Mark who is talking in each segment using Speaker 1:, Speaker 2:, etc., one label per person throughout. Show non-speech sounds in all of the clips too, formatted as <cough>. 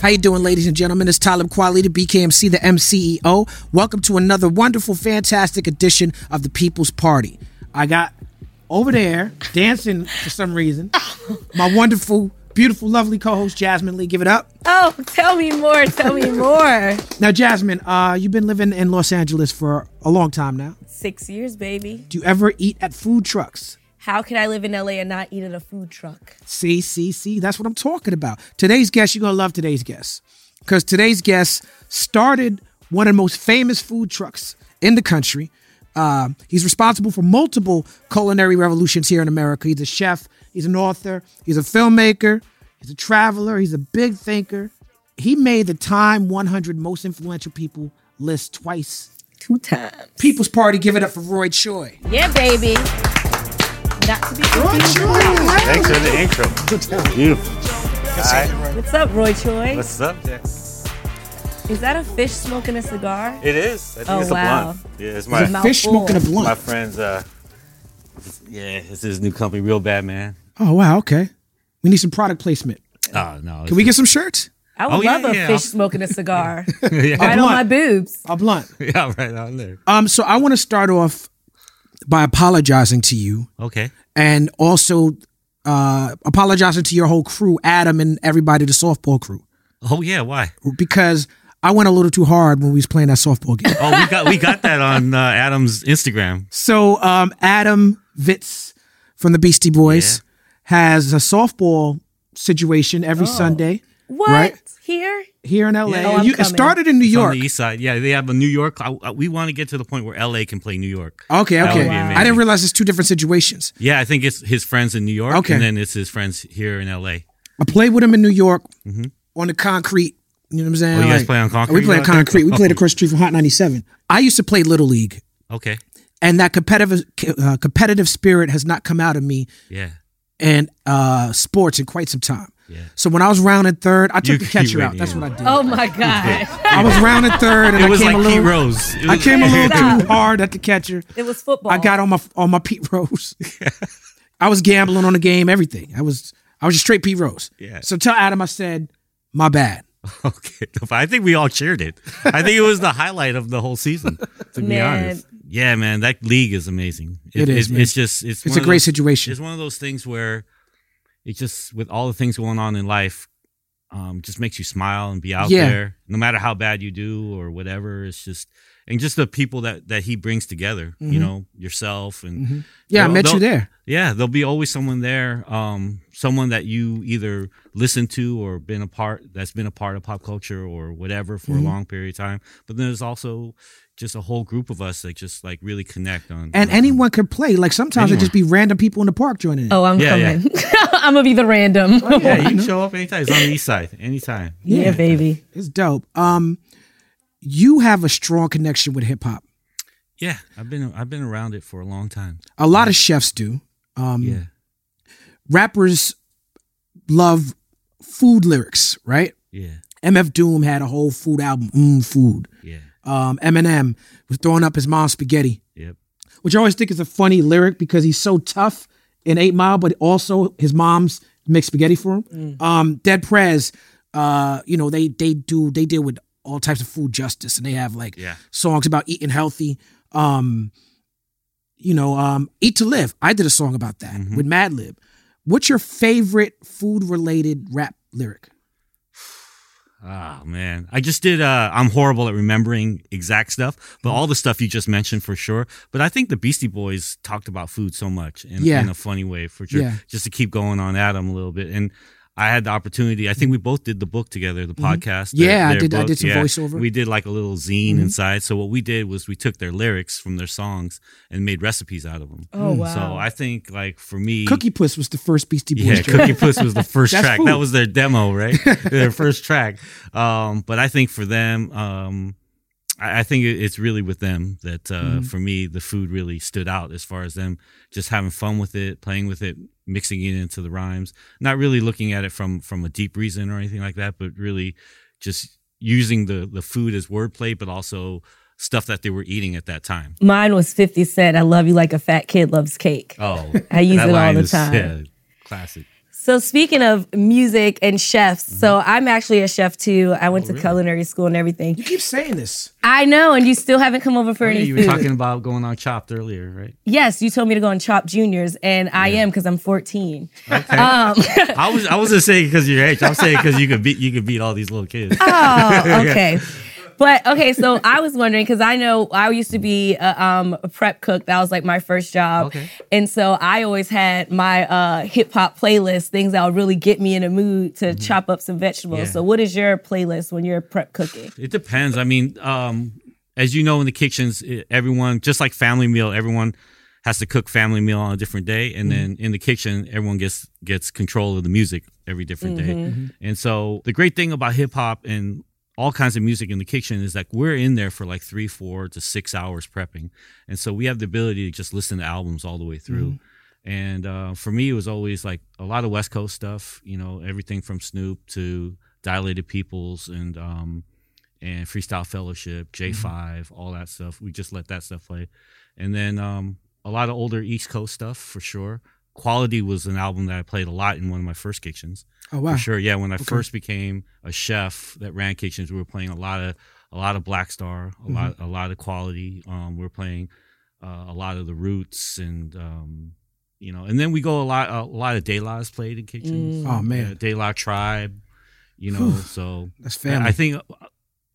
Speaker 1: How you doing, ladies and gentlemen? It's Talib Kweli, the BKMC, the MCEO. Welcome to another wonderful, fantastic edition of the People's Party. I got over there dancing for some reason. My wonderful, beautiful, lovely co-host Jasmine Lee. Give it up.
Speaker 2: Oh, tell me more. Tell me more.
Speaker 1: Now, Jasmine, uh, you've been living in Los Angeles for a long time now.
Speaker 2: Six years, baby.
Speaker 1: Do you ever eat at food trucks?
Speaker 2: How can I live in LA and not eat at a food truck?
Speaker 1: See, see, see. That's what I'm talking about. Today's guest, you're gonna love today's guest because today's guest started one of the most famous food trucks in the country. Uh, he's responsible for multiple culinary revolutions here in America. He's a chef. He's an author. He's a filmmaker. He's a traveler. He's a big thinker. He made the Time 100 Most Influential People list twice.
Speaker 2: Two times.
Speaker 1: People's Party, give it up for Roy Choi.
Speaker 2: Yeah, baby. Not to be confused.
Speaker 3: Thanks for the intro. Beautiful. Hi.
Speaker 2: What's up, Roy Choi?
Speaker 3: What's up, Jack?
Speaker 2: Is that a fish smoking a cigar?
Speaker 3: It is. I think
Speaker 2: Oh,
Speaker 3: it's a
Speaker 2: wow.
Speaker 3: blunt. Yeah, it's my
Speaker 1: a fish smoking a blunt.
Speaker 3: my friend's. Uh, yeah, it's his new company, Real Bad Man.
Speaker 1: Oh, wow. Okay. We need some product placement.
Speaker 3: Oh no,
Speaker 1: Can we get some shirts?
Speaker 2: I would
Speaker 3: Oh, yeah,
Speaker 2: love a
Speaker 3: yeah.
Speaker 2: fish smoking a cigar. <laughs>
Speaker 3: yeah,
Speaker 2: right on my boobs.
Speaker 1: A blunt. <laughs>
Speaker 3: yeah, right on there.
Speaker 1: Um, so I want to start off by apologizing to you
Speaker 3: Okay.
Speaker 1: and also uh, apologizing to your whole crew, Adam and everybody, the softball crew,
Speaker 3: Oh yeah, why?
Speaker 1: because I went a little too hard when we was playing that softball game.
Speaker 3: Oh, we got we got that on uh, Adam's Instagram.
Speaker 1: so um, Adam Vitz from the Beastie Boys has a softball situation every Sunday
Speaker 2: What?
Speaker 1: Right.
Speaker 2: Here?
Speaker 1: here in LA.
Speaker 3: Yeah.
Speaker 2: Oh,
Speaker 1: you, it started in New
Speaker 3: It's
Speaker 1: York.
Speaker 3: on the east side. Yeah, they have a New York. I, I- we want to get to the point where LA can play New York.
Speaker 1: Okay, okay.
Speaker 3: be
Speaker 1: I didn't realize it's two different situations.
Speaker 3: Yeah, I think it's his friends in New York,
Speaker 1: Okay.
Speaker 3: and then it's his friends here in LA.
Speaker 1: I played with him in New York on the concrete. You know what I'm saying?
Speaker 3: Mm-hmm. Oh, you guys play on concrete
Speaker 1: We played
Speaker 3: out there?
Speaker 1: concrete. We played across the street from Hot 97. I used to play Little League,
Speaker 3: Okay.
Speaker 1: and that competitive uh, competitive spirit has not come out of me
Speaker 3: Yeah.
Speaker 1: And uh, sports in quite some time.
Speaker 3: Yeah.
Speaker 1: So when I was rounding third, I took
Speaker 3: You-
Speaker 1: the catcher out. That's what I did.
Speaker 2: Oh my God.
Speaker 1: I was rounding third, and
Speaker 3: It
Speaker 1: I
Speaker 3: was
Speaker 1: came
Speaker 3: like
Speaker 1: a
Speaker 3: Pete
Speaker 1: little.
Speaker 3: Rose. It
Speaker 1: I
Speaker 3: was-
Speaker 1: came a little
Speaker 2: Stop. <laughs>
Speaker 1: too hard at the catcher.
Speaker 2: it was football.
Speaker 1: I got on my on my Pete Rose. <laughs> I was gambling on the game, everything. I was I was just straight Pete Rose.
Speaker 3: Yeah.
Speaker 1: So tell Adam I said, my bad. <laughs>
Speaker 3: Okay, I think we all cheered it. I think it was the highlight of the whole season. To be
Speaker 2: Man.
Speaker 3: honest, yeah, man, that league is amazing.
Speaker 1: It is,
Speaker 3: It's,
Speaker 1: man.
Speaker 3: it's just it's
Speaker 1: It's a great
Speaker 3: those-
Speaker 1: situation.
Speaker 3: It's one of those things where it just with all the things going on in life, um, just makes you smile and be out
Speaker 1: Yeah.
Speaker 3: there, no matter how bad you do or whatever. It's just and just the people that that he brings together. You know, yourself and
Speaker 1: Mm-hmm. Yeah, I met you there.
Speaker 3: yeah, there'll be always someone there, um, someone that you either listen to or been a part that's been a part of pop culture or whatever for
Speaker 1: Mm-hmm.
Speaker 3: a long period of time. But then there's also just a whole group of us that just like really connect on.
Speaker 1: And
Speaker 3: on-
Speaker 1: anyone could play. Like sometimes it
Speaker 3: Anyone.
Speaker 1: just be random people in the park joining in.
Speaker 2: Oh, I'm
Speaker 3: Yeah, yeah.
Speaker 2: coming. <laughs> I'm going to be the random.
Speaker 3: Yeah, you can show up anytime. It's on the east side, anytime.
Speaker 2: yeah, baby.
Speaker 1: It's dope. Um, you have a strong connection with hip hop.
Speaker 3: Yeah, I've been I've been around it for a long time.
Speaker 1: A lot of chefs do. Um,
Speaker 3: Yeah,
Speaker 1: Rappers love food lyrics, right?
Speaker 3: yeah,
Speaker 1: MF Doom had a whole food album, mm, food.
Speaker 3: Yeah,
Speaker 1: Um, Eminem was throwing up his mom's spaghetti,
Speaker 3: yep,
Speaker 1: which I always think is a funny lyric because he's so tough in Eight Mile, but also his mom's makes spaghetti for him. Um, Dead Prez, uh, you know, they they do they deal with all types of food justice, and they have like
Speaker 3: yeah.
Speaker 1: songs about eating healthy. Um, you know, um, Eat to Live. I did a song about that with Madlib. What's your favorite food related rap lyric?
Speaker 3: Oh man, I just did. Uh, I'm horrible at remembering exact stuff, but all the stuff you just mentioned for sure. But I think the Beastie Boys talked about food so much in,
Speaker 1: Yeah.
Speaker 3: in a funny way for sure.
Speaker 1: Yeah.
Speaker 3: Just to keep going on Adam a little bit, and I had the opportunity. I think we both did the book together, the podcast.
Speaker 1: Mm-hmm. Yeah, I
Speaker 3: their
Speaker 1: did- I did some voiceover. Mm-hmm.
Speaker 3: We did like a little zine inside. So what we did was we took their lyrics from their songs and made recipes out of them.
Speaker 2: Oh wow.
Speaker 3: So I think like for me,
Speaker 1: Cookie Puss was the first Beastie Boys
Speaker 3: yeah,
Speaker 1: track.
Speaker 3: Cookie Puss was the <laughs> first track.
Speaker 1: food.
Speaker 3: That was their demo, right? <laughs> their first track. Um, but I think for them, um, I, I think it's really with them that uh,
Speaker 1: Mm-hmm.
Speaker 3: for me the food really stood out as far as them just having fun with it, playing with it, mixing it into the rhymes, not really looking at it from from a deep reason or anything like that, but really just using the the food as wordplay, but also stuff that they were eating at that time.
Speaker 2: Mine was 50 Cent. I love you like a fat kid loves cake.
Speaker 3: Oh, <laughs>
Speaker 2: I use it all the
Speaker 3: is,
Speaker 2: time.
Speaker 3: Yeah, classic.
Speaker 2: So speaking of music and chefs,
Speaker 3: Mm-hmm.
Speaker 2: so I'm actually a chef too. I went to culinary school and everything.
Speaker 1: You keep saying this.
Speaker 2: I know, and you still haven't come over for
Speaker 3: Oh, yeah,
Speaker 2: any
Speaker 3: you were
Speaker 2: food.
Speaker 3: talking about going on Chopped earlier, right?
Speaker 2: yes, you told me to go on Chopped Juniors, and I am because I'm 14. Okay.
Speaker 3: I was I wasn't saying because your age. I'm saying because you could beat you could beat all these little kids.
Speaker 2: Oh, <laughs> okay. But okay, so I was wondering because I know I used to be a, um, a prep cook. That was like my first job,
Speaker 3: Okay.
Speaker 2: and so I always had my uh, hip hop playlist, things that would really get me in a mood to chop up some vegetables.
Speaker 3: Mm-hmm. Yeah.
Speaker 2: So, what is your playlist when you're prep cooking?
Speaker 3: It depends. I mean, um, as you know, in the kitchens, everyone just like family meal, everyone has to cook family meal on a different day, and then in the kitchen, everyone gets gets control of the music every different day. And so the great thing about hip hop and all kinds of music in the kitchen is like we're in there for like three, four to six hours prepping, and so we have the ability to just listen to albums all the way through. And uh, for me, it was always like a lot of West Coast stuff, you know, everything from Snoop to Dilated Peoples and um, and Freestyle Fellowship, J5, all that stuff. We just let that stuff play. And then um, a lot of older East Coast stuff for sure. Quality was an album that I played a lot in one of my first kitchens.
Speaker 1: Oh wow.
Speaker 3: For sure. Yeah, when I first became a chef that ran kitchens, we were playing a lot of a lot of Black Star, a lot a lot of quality. Um, we were playing uh, a lot of the Roots and um, you know, and then we go a lot a lot of De La's played in kitchens.
Speaker 1: Oh man,
Speaker 3: Yeah, De La Tribe, you know. so
Speaker 1: that's family.
Speaker 3: I think,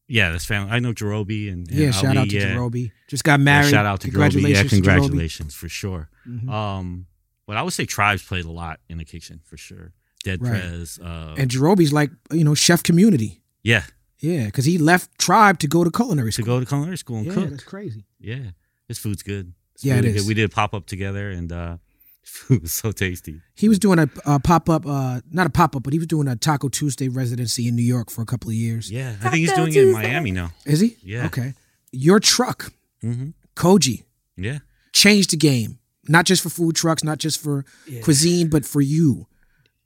Speaker 3: yeah, that's family. I know Jarobi and, and
Speaker 1: yeah, shout
Speaker 3: Ali,
Speaker 1: out to
Speaker 3: yeah.
Speaker 1: Jarobi. Just got
Speaker 3: Yeah,
Speaker 1: married.
Speaker 3: shout out to Jarobi.
Speaker 1: congratulations.
Speaker 3: Yeah,
Speaker 1: Jarobi.
Speaker 3: congratulations for sure.
Speaker 1: Mhm.
Speaker 3: Um, but I would say Tribes played a lot in the kitchen for sure. Dead
Speaker 1: Right.
Speaker 3: Prez, uh,
Speaker 1: And Jarobi's like you know chef community.
Speaker 3: yeah,
Speaker 1: Yeah, because he left tribe to go to culinary
Speaker 3: to
Speaker 1: school.
Speaker 3: go to culinary school and
Speaker 1: yeah,
Speaker 3: cook.
Speaker 1: that's crazy.
Speaker 3: Yeah, his food's good. His
Speaker 1: Yeah, it
Speaker 3: food
Speaker 1: is.
Speaker 3: We did a pop up together, and uh, <laughs> food was so tasty.
Speaker 1: He was doing a, a pop up, uh, not a pop up, but he was doing a Taco Tuesday residency in New York for a couple of years.
Speaker 3: Yeah, I think he's
Speaker 2: Taco
Speaker 3: doing it in Miami now.
Speaker 1: Is he?
Speaker 3: Yeah.
Speaker 1: Okay. Your truck,
Speaker 3: hmm
Speaker 1: Koji,
Speaker 3: Yeah,
Speaker 1: changed the game. Not just for food trucks, not just for cuisine, but for you.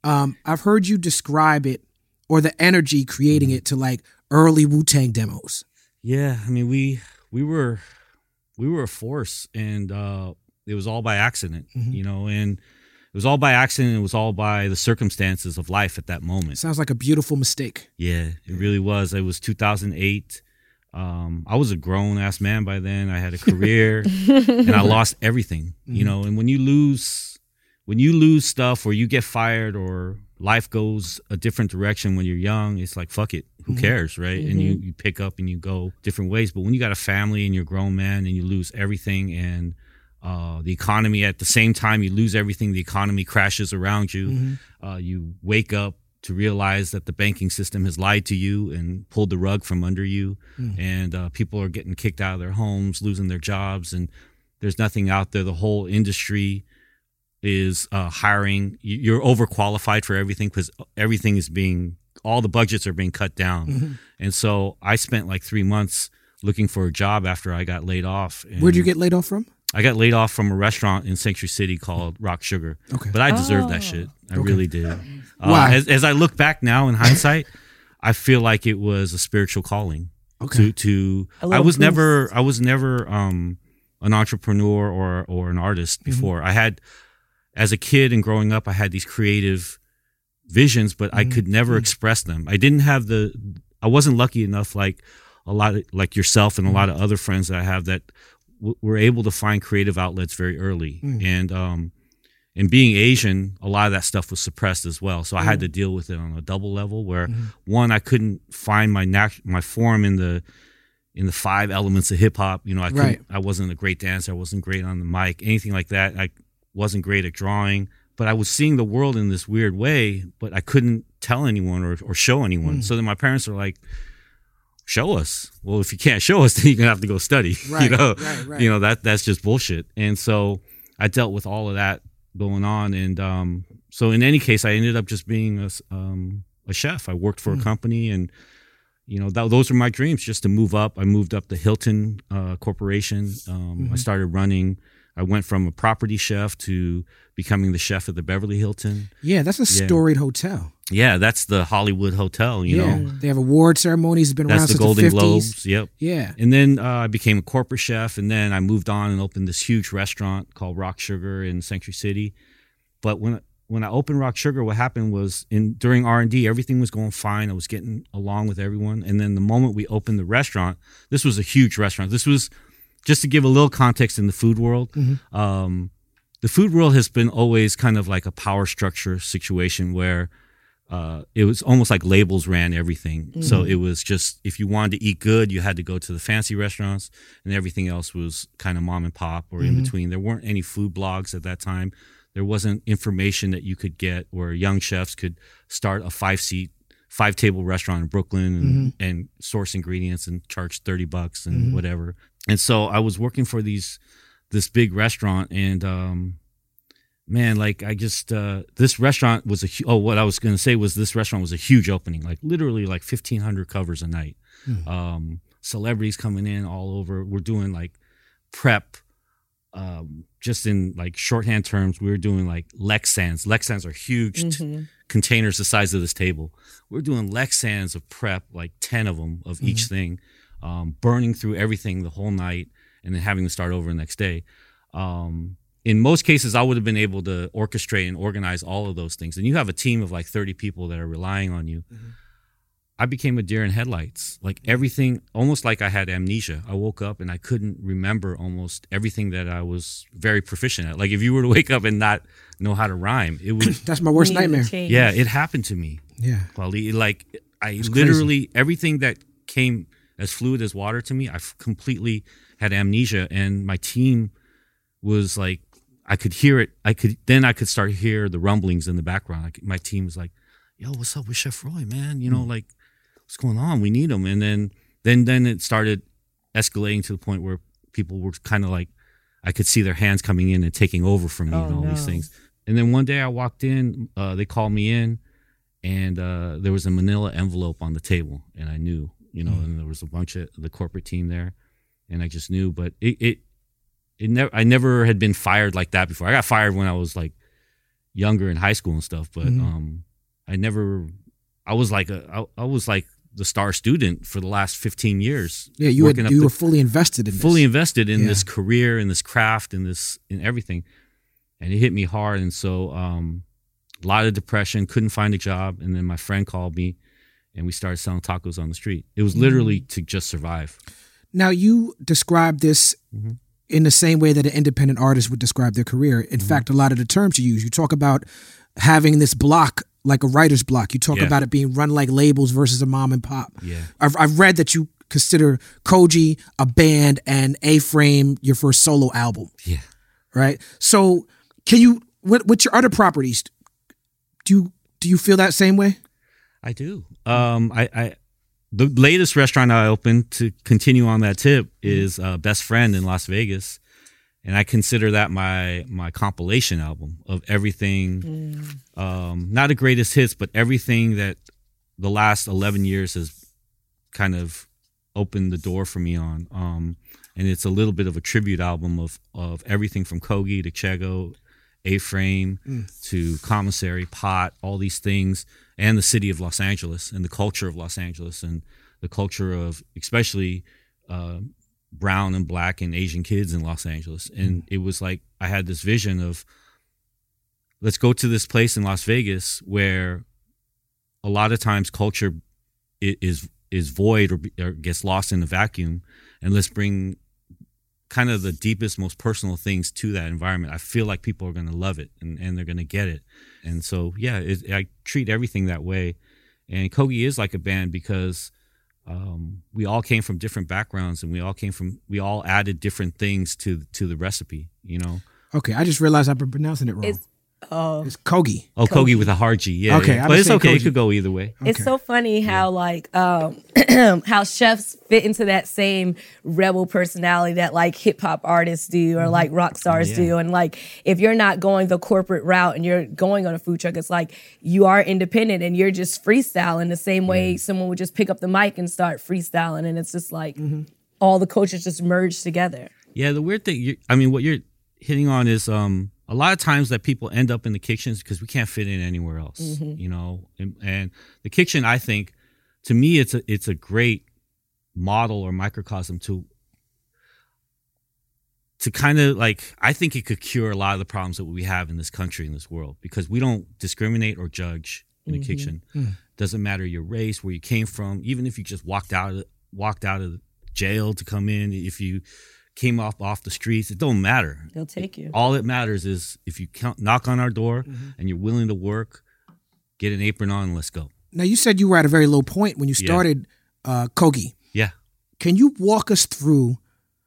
Speaker 1: Um, I've heard you describe it or the energy creating it to like early Wu Tang demos.
Speaker 3: yeah. I mean, we we were we were a force, and uh, it was all by accident,
Speaker 1: Mhm.
Speaker 3: you know, and it was all by accident. It was all by the circumstances of life at that moment.
Speaker 1: Sounds like a beautiful mistake.
Speaker 3: Yeah, it really was. It was 2008. Um, I was a grown ass man by then. I had a career, <laughs> and I <laughs> lost everything. You know, and when you lose, when you lose stuff, or you get fired, or life goes a different direction when you're young, it's like fuck it. Who cares, right? And you you pick up and you go different ways. But when you got a family and you're a grown man and you lose everything and uh, the economy at the same time you lose everything the economy crashes around you uh, you wake up to realize that the banking system has lied to you and pulled the rug from under you. And uh, people are getting kicked out of their homes losing their jobs and there's nothing out there. The whole industry is uh, hiring. You- you're overqualified for everything because everything is being all the budgets are being cut down. And so i spent like three months looking for a job after i got laid off and
Speaker 1: Where'd you get laid off from?
Speaker 3: I got laid off from a restaurant in Century City called Rock Sugar.
Speaker 1: Okay.
Speaker 3: But I deserved
Speaker 2: Oh.
Speaker 3: that shit. I really did. Uh,
Speaker 1: Why?
Speaker 3: As, as I look back now in hindsight, <laughs> I feel like it was a spiritual calling.
Speaker 1: Okay.
Speaker 3: To to
Speaker 2: A
Speaker 3: I
Speaker 2: little
Speaker 3: was
Speaker 2: boost.
Speaker 3: never I was never um an entrepreneur or or an artist
Speaker 1: Mm-hmm.
Speaker 3: before. I had as a kid and growing up, I had these creative visions, but
Speaker 1: Mm-hmm.
Speaker 3: I could never express them. I didn't have the I wasn't lucky enough like a lot of like yourself and a lot of other friends that I have that w- were able to find creative outlets very early. And um and being Asian, a lot of that stuff was suppressed as well. So I had to deal with it on a double level where one I couldn't find my nat- my form in the in the five elements of hip hop. You know, I couldn't,
Speaker 1: Right.
Speaker 3: I wasn't a great dancer. I wasn't great on the mic, anything like that. I wasn't great at drawing, but I was seeing the world in this weird way, but I couldn't tell anyone or, or show anyone.
Speaker 1: Hmm.
Speaker 3: So then my parents are like, show us. Well, if you can't show us, <laughs> then you're gonna have to go study. <laughs>
Speaker 1: Right,
Speaker 3: you know,
Speaker 1: right, right.
Speaker 3: you know that that's just bullshit. And so I dealt with all of that going on, and um, so in any case, I ended up just being a um, a chef. I worked
Speaker 1: Hmm.
Speaker 3: for a company, and you know th- those were my dreams, just to move up. I moved up to Hilton uh, Corporation. Um,
Speaker 1: Mm-hmm.
Speaker 3: I started running. I went from a property chef to becoming the chef at the Beverly Hilton.
Speaker 1: Yeah, that's a
Speaker 3: Yeah.
Speaker 1: storied hotel.
Speaker 3: Yeah, that's the Hollywood Hotel. You
Speaker 1: yeah,
Speaker 3: know,
Speaker 1: they have award ceremonies. It's been around
Speaker 3: that's the
Speaker 1: since
Speaker 3: Golden
Speaker 1: the 50s.
Speaker 3: Globes. Yep.
Speaker 1: Yeah.
Speaker 3: And then uh, I became a corporate chef, and then I moved on and opened this huge restaurant called Rock Sugar in Century City. But when when I opened Rock Sugar, what happened was in during R and D, everything was going fine. I was getting along with everyone, and then the moment we opened the restaurant, this was a huge restaurant. This was just to give a little context in the food world. Um, the food world has been always kind of like a power structure situation where uh, it was almost like labels ran everything. So it was just if you wanted to eat good, you had to go to the fancy restaurants, and everything else was kind of mom and pop or in between. There weren't any food blogs at that time. There wasn't information that you could get where young chefs could start a five seat, five table restaurant in Brooklyn and, and source ingredients and charge thirty bucks and whatever. And so I was working for these this big restaurant and um man like i just uh this restaurant was a hu- oh what i was going to say was this restaurant was a huge opening like literally like 1500 covers a night. Um celebrities coming in all over. We're doing like prep um just in like shorthand terms we were doing like lexans lexans are huge t- containers the size of this table. We're doing lexans of prep like 10 of them of each thing um burning through everything the whole night and then having to start over the next day. Um, in most cases, I would have been able to orchestrate and organize all of those things. And you have a team of like 30 people that are relying on you. Mm-hmm. I became a deer in headlights. Like everything, almost like I had amnesia. I woke up and I couldn't remember almost everything that I was very proficient at. Like if you were to <laughs> wake up and not know how to rhyme, it would, <clears throat>
Speaker 1: That's my worst nightmare.
Speaker 3: yeah, it happened to me.
Speaker 1: Yeah.
Speaker 3: Quali. Like I
Speaker 1: crazy.
Speaker 3: literally everything that came as fluid as water to me, i completely had amnesia, and my team was like, I could hear it. I could then I could start hear the rumblings in the background. Like, my team was like, "Yo, what's up with Chef Roy, man? You know, like, what's going on? We need him." And then then then it started escalating to the point where people were kind of like, I could see their hands coming in and taking over from me
Speaker 2: Oh,
Speaker 3: and all these things. And then one day I walked in, uh, they called me in, and uh, there was a manila envelope on the table, and I knew, you know, and there was a bunch of the corporate team there, and I just knew. But it, it, it never, I never had been fired like that before. I got fired when I was like younger in high school and stuff, but
Speaker 1: Mhm.
Speaker 3: um, I never, I was like a, I, I was like the star student for the last fifteen years.
Speaker 1: Yeah, you had, you
Speaker 3: the-
Speaker 1: were fully invested in this.
Speaker 3: fully invested in
Speaker 1: Yeah.
Speaker 3: this career in this craft in this in everything and it hit me hard and so um a lot of depression couldn't find a job and then my friend called me and we started selling tacos on the street it was literally to just survive
Speaker 1: Now you describe this
Speaker 3: Mhm.
Speaker 1: In the same way that an independent artist would describe their career. In
Speaker 3: Mm-hmm.
Speaker 1: fact, a lot of the terms you use, you talk about having this block like a writer's block. You talk
Speaker 3: Yeah.
Speaker 1: about it being run like labels versus a mom and pop.
Speaker 3: yeah
Speaker 1: I've, I've read that you consider Koji a band and A Frame your first solo album,
Speaker 3: yeah
Speaker 1: right? So can you what what's your other properties? Do you do you feel that same way?
Speaker 3: i do um i i the latest restaurant i opened to continue on that tip is uh, best friend in las vegas. And i consider that my my compilation album of everything um, not the greatest hits, but everything that the last 11 years has kind of opened the door for me on. Um, and it's a little bit of a tribute album of, of everything from Kogi to Chego, A-Frame to Commissary, Pot, all these things, and the city of Los Angeles and the culture of Los Angeles and the culture of especially uh, brown and black and Asian kids in Los Angeles. And it was like I had this vision of let's go to this place in Las Vegas where a lot of times culture is is void or, or gets lost in the vacuum, and let's bring kind of the deepest, most personal things to that environment. I feel like people are going to love it and, and they're going to get it, and so yeah, it, I treat everything that way. And Kogi is like a band because um, we all came from different backgrounds and we all came from we all added different things to to the recipe. You know,
Speaker 1: Okay, I just realized I've been pronouncing it wrong.
Speaker 2: It's Oh,
Speaker 1: It's Kogi.
Speaker 3: Oh, Kogi with a hard G. Yeah.
Speaker 1: Okay,
Speaker 3: yeah. But it's
Speaker 1: say
Speaker 3: okay. It could go either way.
Speaker 2: It's so funny how like um <clears throat> how chefs fit into that same rebel personality that like hip hop artists do or like rock stars
Speaker 3: yeah.
Speaker 2: do. And like if you're not going the corporate route and you're going on a food truck, it's like you are independent and you're just freestyling the same way someone would just pick up the mic and start freestyling. And it's just like all the cultures just merge together.
Speaker 3: Yeah, the weird thing, you, I mean, what you're hitting on is um, a lot of times that people end up in the kitchens because we can't fit in anywhere else, mm-hmm. you know. And, and the kitchen, I think, to me, it's a it's a great model or microcosm to to kind of like I think it could cure a lot of the problems that we have in this country in this world because we don't discriminate or judge in the mm-hmm. kitchen. Mm. Doesn't matter your race, where you came from, even if you just walked out of walked out of jail to come in, if you came off off the streets, it don't matter.
Speaker 2: They'll take you.
Speaker 3: All that matters is if you count, knock on our door and you're willing to work, get an apron on, and let's go.
Speaker 1: Now you said you were at a very low point when you
Speaker 3: Yeah.
Speaker 1: started uh, Kogi.
Speaker 3: Yeah.
Speaker 1: Can you walk us through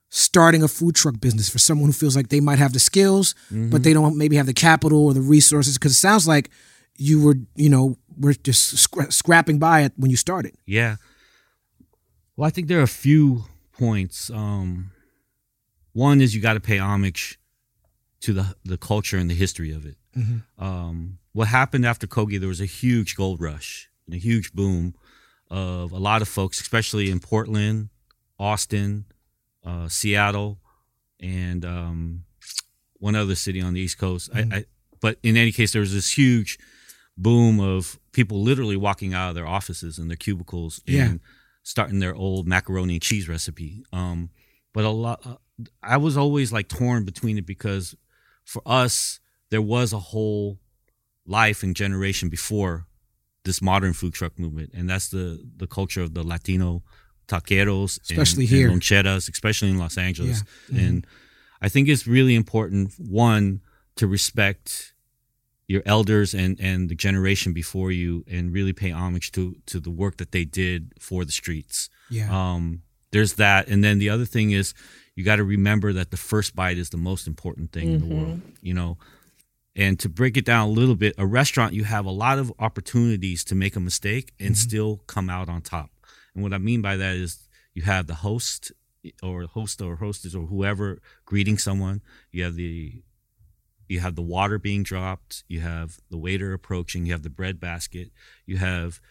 Speaker 1: starting a food truck business for someone who feels like they might have the skills, but they don't maybe have the capital or the resources? Because it sounds like you were, you know, were just scra- scrapping by it when you started.
Speaker 3: Yeah. Well, I think there are a few points. Um, one is you got to pay homage to the the culture and the history of it. Um, what happened after Kogi? There was a huge gold rush and a huge boom of a lot of folks, especially in Portland, Austin, uh, Seattle, and um, one other city on the East Coast. I, I, but in any case, there was this huge boom of people literally walking out of their offices and their cubicles
Speaker 1: Yeah.
Speaker 3: and starting their old macaroni and cheese recipe. Um, but a lot, uh, I was always like torn between it because for us, there was a whole life and generation before this modern food truck movement, and that's the the culture of the Latino taqueros, and-
Speaker 1: Especially
Speaker 3: and
Speaker 1: here.
Speaker 3: loncheras, especially in Los Angeles.
Speaker 1: Yeah. Mm-hmm.
Speaker 3: And I think it's really important one to respect your elders and and the generation before you, and really pay homage to to the work that they did for the streets.
Speaker 1: Yeah.
Speaker 3: Um, there's that, and then the other thing is you got to remember that the first bite is the most important thing in the mm-hmm. world. You know, and to break it down a little bit, a restaurant you have a lot of opportunities to make a mistake and mm-hmm. still come out on top. And what I mean by that is you have the host or host or hostess or whoever greeting someone. You have the you have the water being dropped. You have the waiter approaching. You have the bread basket. You have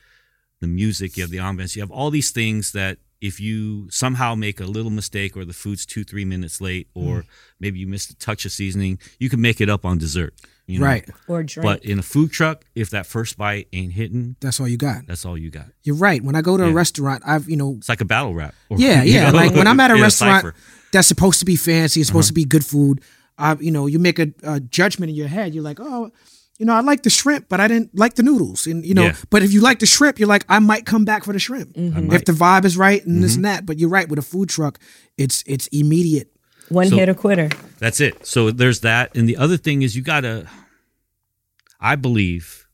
Speaker 3: the music. You have the ambiance. You have all these things that if you somehow make a little mistake or the food's two three minutes late or maybe you missed a touch of seasoning, you can make it up on dessert. You know?
Speaker 1: Right.
Speaker 2: Or drink.
Speaker 3: But in a food truck, if that first bite ain't hitting,
Speaker 1: That's all you got.
Speaker 3: that's all you got.
Speaker 1: You're right. When I go to a restaurant, I've, you know,
Speaker 3: It's like a battle rap. Or,
Speaker 1: Yeah, <laughs>
Speaker 3: you
Speaker 1: yeah.
Speaker 3: know?
Speaker 1: Like when I'm at a <laughs>
Speaker 3: Yeah,
Speaker 1: restaurant
Speaker 3: cipher.
Speaker 1: that's supposed to be fancy, it's supposed
Speaker 3: Uh-huh.
Speaker 1: to be good food. Uh, you know, you make a, a judgment in your head. You're like, oh, you know, I like the shrimp, but I didn't like the noodles. And you know,
Speaker 3: Yeah.
Speaker 1: but if you like the shrimp, you're like, I might come back for the shrimp
Speaker 2: Mm-hmm.
Speaker 1: if the vibe is right and
Speaker 3: Mm-hmm.
Speaker 1: this and that. But you're right with a food truck, it's it's immediate.
Speaker 2: One
Speaker 3: So-
Speaker 2: hitter quitter.
Speaker 3: That's it. So there's that. And the other thing is you gotta I believe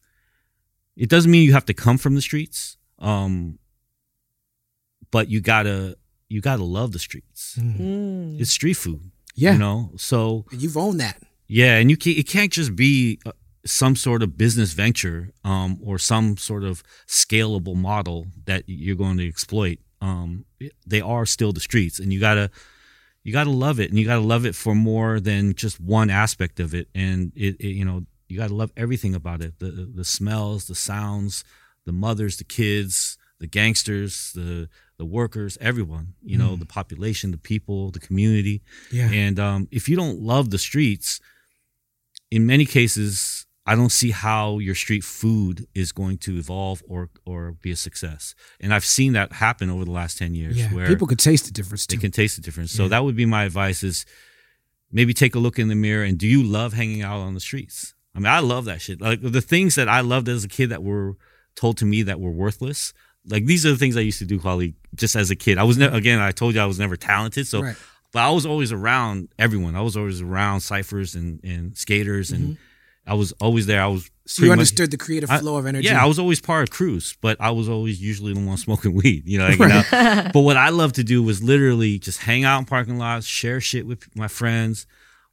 Speaker 3: it doesn't mean you have to come from the streets. Um but you gotta you gotta love the streets.
Speaker 2: Mm.
Speaker 3: It's street food.
Speaker 1: Yeah,
Speaker 3: You know? So
Speaker 1: you've owned that.
Speaker 3: Yeah, and you can't, it can't just be uh, some sort of business venture um, or some sort of scalable model that you're going to exploit. Um, they are still the streets, and you gotta you gotta love it, and you gotta love it for more than just one aspect of it. And it, it you know you gotta love everything about it the the smells, the sounds, the mothers, the kids, the gangsters, the the workers, everyone. You know, the population, the people, the community.
Speaker 1: Yeah.
Speaker 3: And um, if you don't love the streets, in many cases, I don't see how your street food is going to evolve or or be a success. And I've seen that happen over the last ten years,
Speaker 1: Yeah,
Speaker 3: where
Speaker 1: people could taste the difference
Speaker 3: they
Speaker 1: too.
Speaker 3: can taste the difference. So that would be my advice: is maybe take a look in the mirror and do you love hanging out on the streets? I mean, I love that shit. Like the things that I loved as a kid that were told to me that were worthless. Like these are the things I used to do, Holly, just as a kid. I was never again. I told you I was never talented, so
Speaker 1: Right.
Speaker 3: but I was always around everyone. I was always around ciphers and and skaters, and mm-hmm. I was always there. I was
Speaker 1: Mm-hmm. So
Speaker 3: pretty
Speaker 1: you
Speaker 3: much-
Speaker 1: understood the creative
Speaker 3: I-
Speaker 1: flow of energy.
Speaker 3: yeah, I was always part of crews, but I was always usually the one <laughs> smoking weed. You know, like, you <laughs> know? but what I loved to do was literally just hang out in parking lots, share shit with my friends,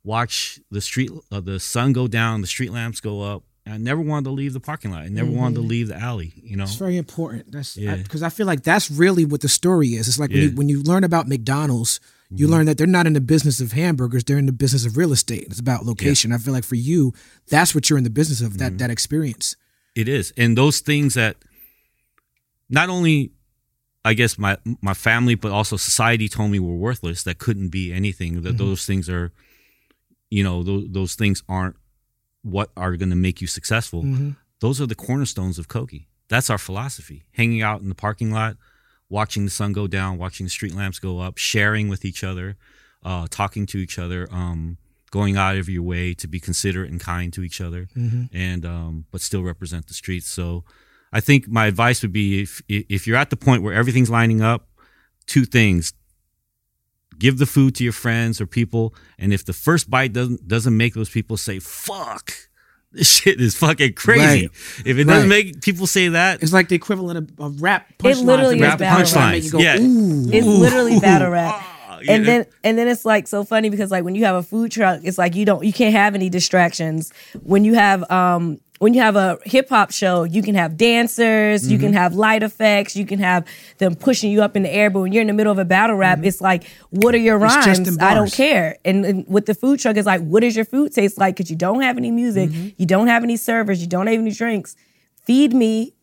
Speaker 3: watch the street, uh, the sun go down, the street lamps go up. I never wanted to leave the parking lot. I never wanted to leave the alley. You know,
Speaker 1: It's very important. That's
Speaker 3: Yeah.
Speaker 1: because I, feel like that's really what the story is. It's like when,
Speaker 3: Yeah. Mm-hmm.
Speaker 1: you, when you learn about McDonald's, you mm-hmm. learn that they're not in the business of hamburgers; they're in the business of real estate. It's about location. I feel like for you, that's what you're in the business of.
Speaker 3: Mm-hmm.
Speaker 1: That that experience.
Speaker 3: It is, and those things that not only, I guess my my family, but also society told me were worthless. That couldn't be anything. That mm-hmm. those things are, you know, those those things aren't what are going to make you successful. Mm-hmm. Those are the cornerstones of Kogi. That's our philosophy. Hanging out in the parking lot, watching the sun go down, watching the street lamps go up, sharing with each other, uh, talking to each other, um, going out of your way to be considerate and kind to each other, and um, but still represent the streets. So, I think my advice would be if if you're at the point where everything's lining up, two things: give the food to your friends or people, and if the first bite doesn't doesn't make those people say "fuck," this shit is fucking crazy.
Speaker 1: Right.
Speaker 3: If it doesn't
Speaker 1: Right.
Speaker 3: make people say that,
Speaker 1: It's like the equivalent of, of rap.
Speaker 2: punchline.
Speaker 1: It
Speaker 2: literally
Speaker 1: that
Speaker 2: is
Speaker 1: make
Speaker 2: battle
Speaker 1: punchlines
Speaker 2: rap.
Speaker 1: go,
Speaker 3: Yeah.
Speaker 1: Ooh.
Speaker 2: It's literally battle rap. <laughs> And then and then it's like so funny because like when you have a food truck, it's like you don't you can't have any distractions. When you have um when you have a hip hop show, you can have dancers, you
Speaker 1: Mm-hmm.
Speaker 2: can have light effects, you can have them pushing you up in the air. But when you're in the middle of a battle rap, it's like, what are your
Speaker 1: Mm-hmm.
Speaker 2: Rhymes? I don't care. And, and with the food truck, it's like, what does your food taste like? Because you don't have any music,
Speaker 1: Mm-hmm.
Speaker 2: you don't have any servers, you don't have any drinks. Feed me,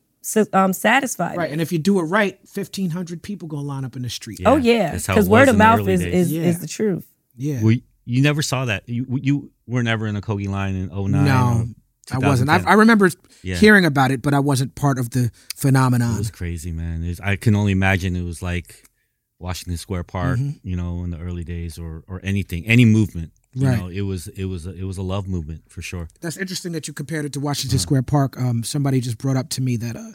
Speaker 2: um, satisfied.
Speaker 1: Right, and if you do it right, fifteen hundred people gonna line up in the street.
Speaker 2: Oh
Speaker 3: Yeah,
Speaker 2: yeah,
Speaker 3: that's how it
Speaker 2: because word of mouth is is,
Speaker 1: Yeah.
Speaker 2: is the truth.
Speaker 1: yeah.
Speaker 3: we, you never saw that. You you were never in a Kogi line in 09
Speaker 1: no, I wasn't. I, I remember
Speaker 3: Yeah.
Speaker 1: hearing about it, but I wasn't part of the phenomenon.
Speaker 3: It was crazy, man. It's, I can only imagine it was like Washington Square Park, you know, in the early days, or or anything, any movement. You
Speaker 1: Right.
Speaker 3: know, it was it was a, it was a love movement for sure.
Speaker 1: That's interesting that you compared it to Washington Square Park. Um, somebody just brought up to me that uh,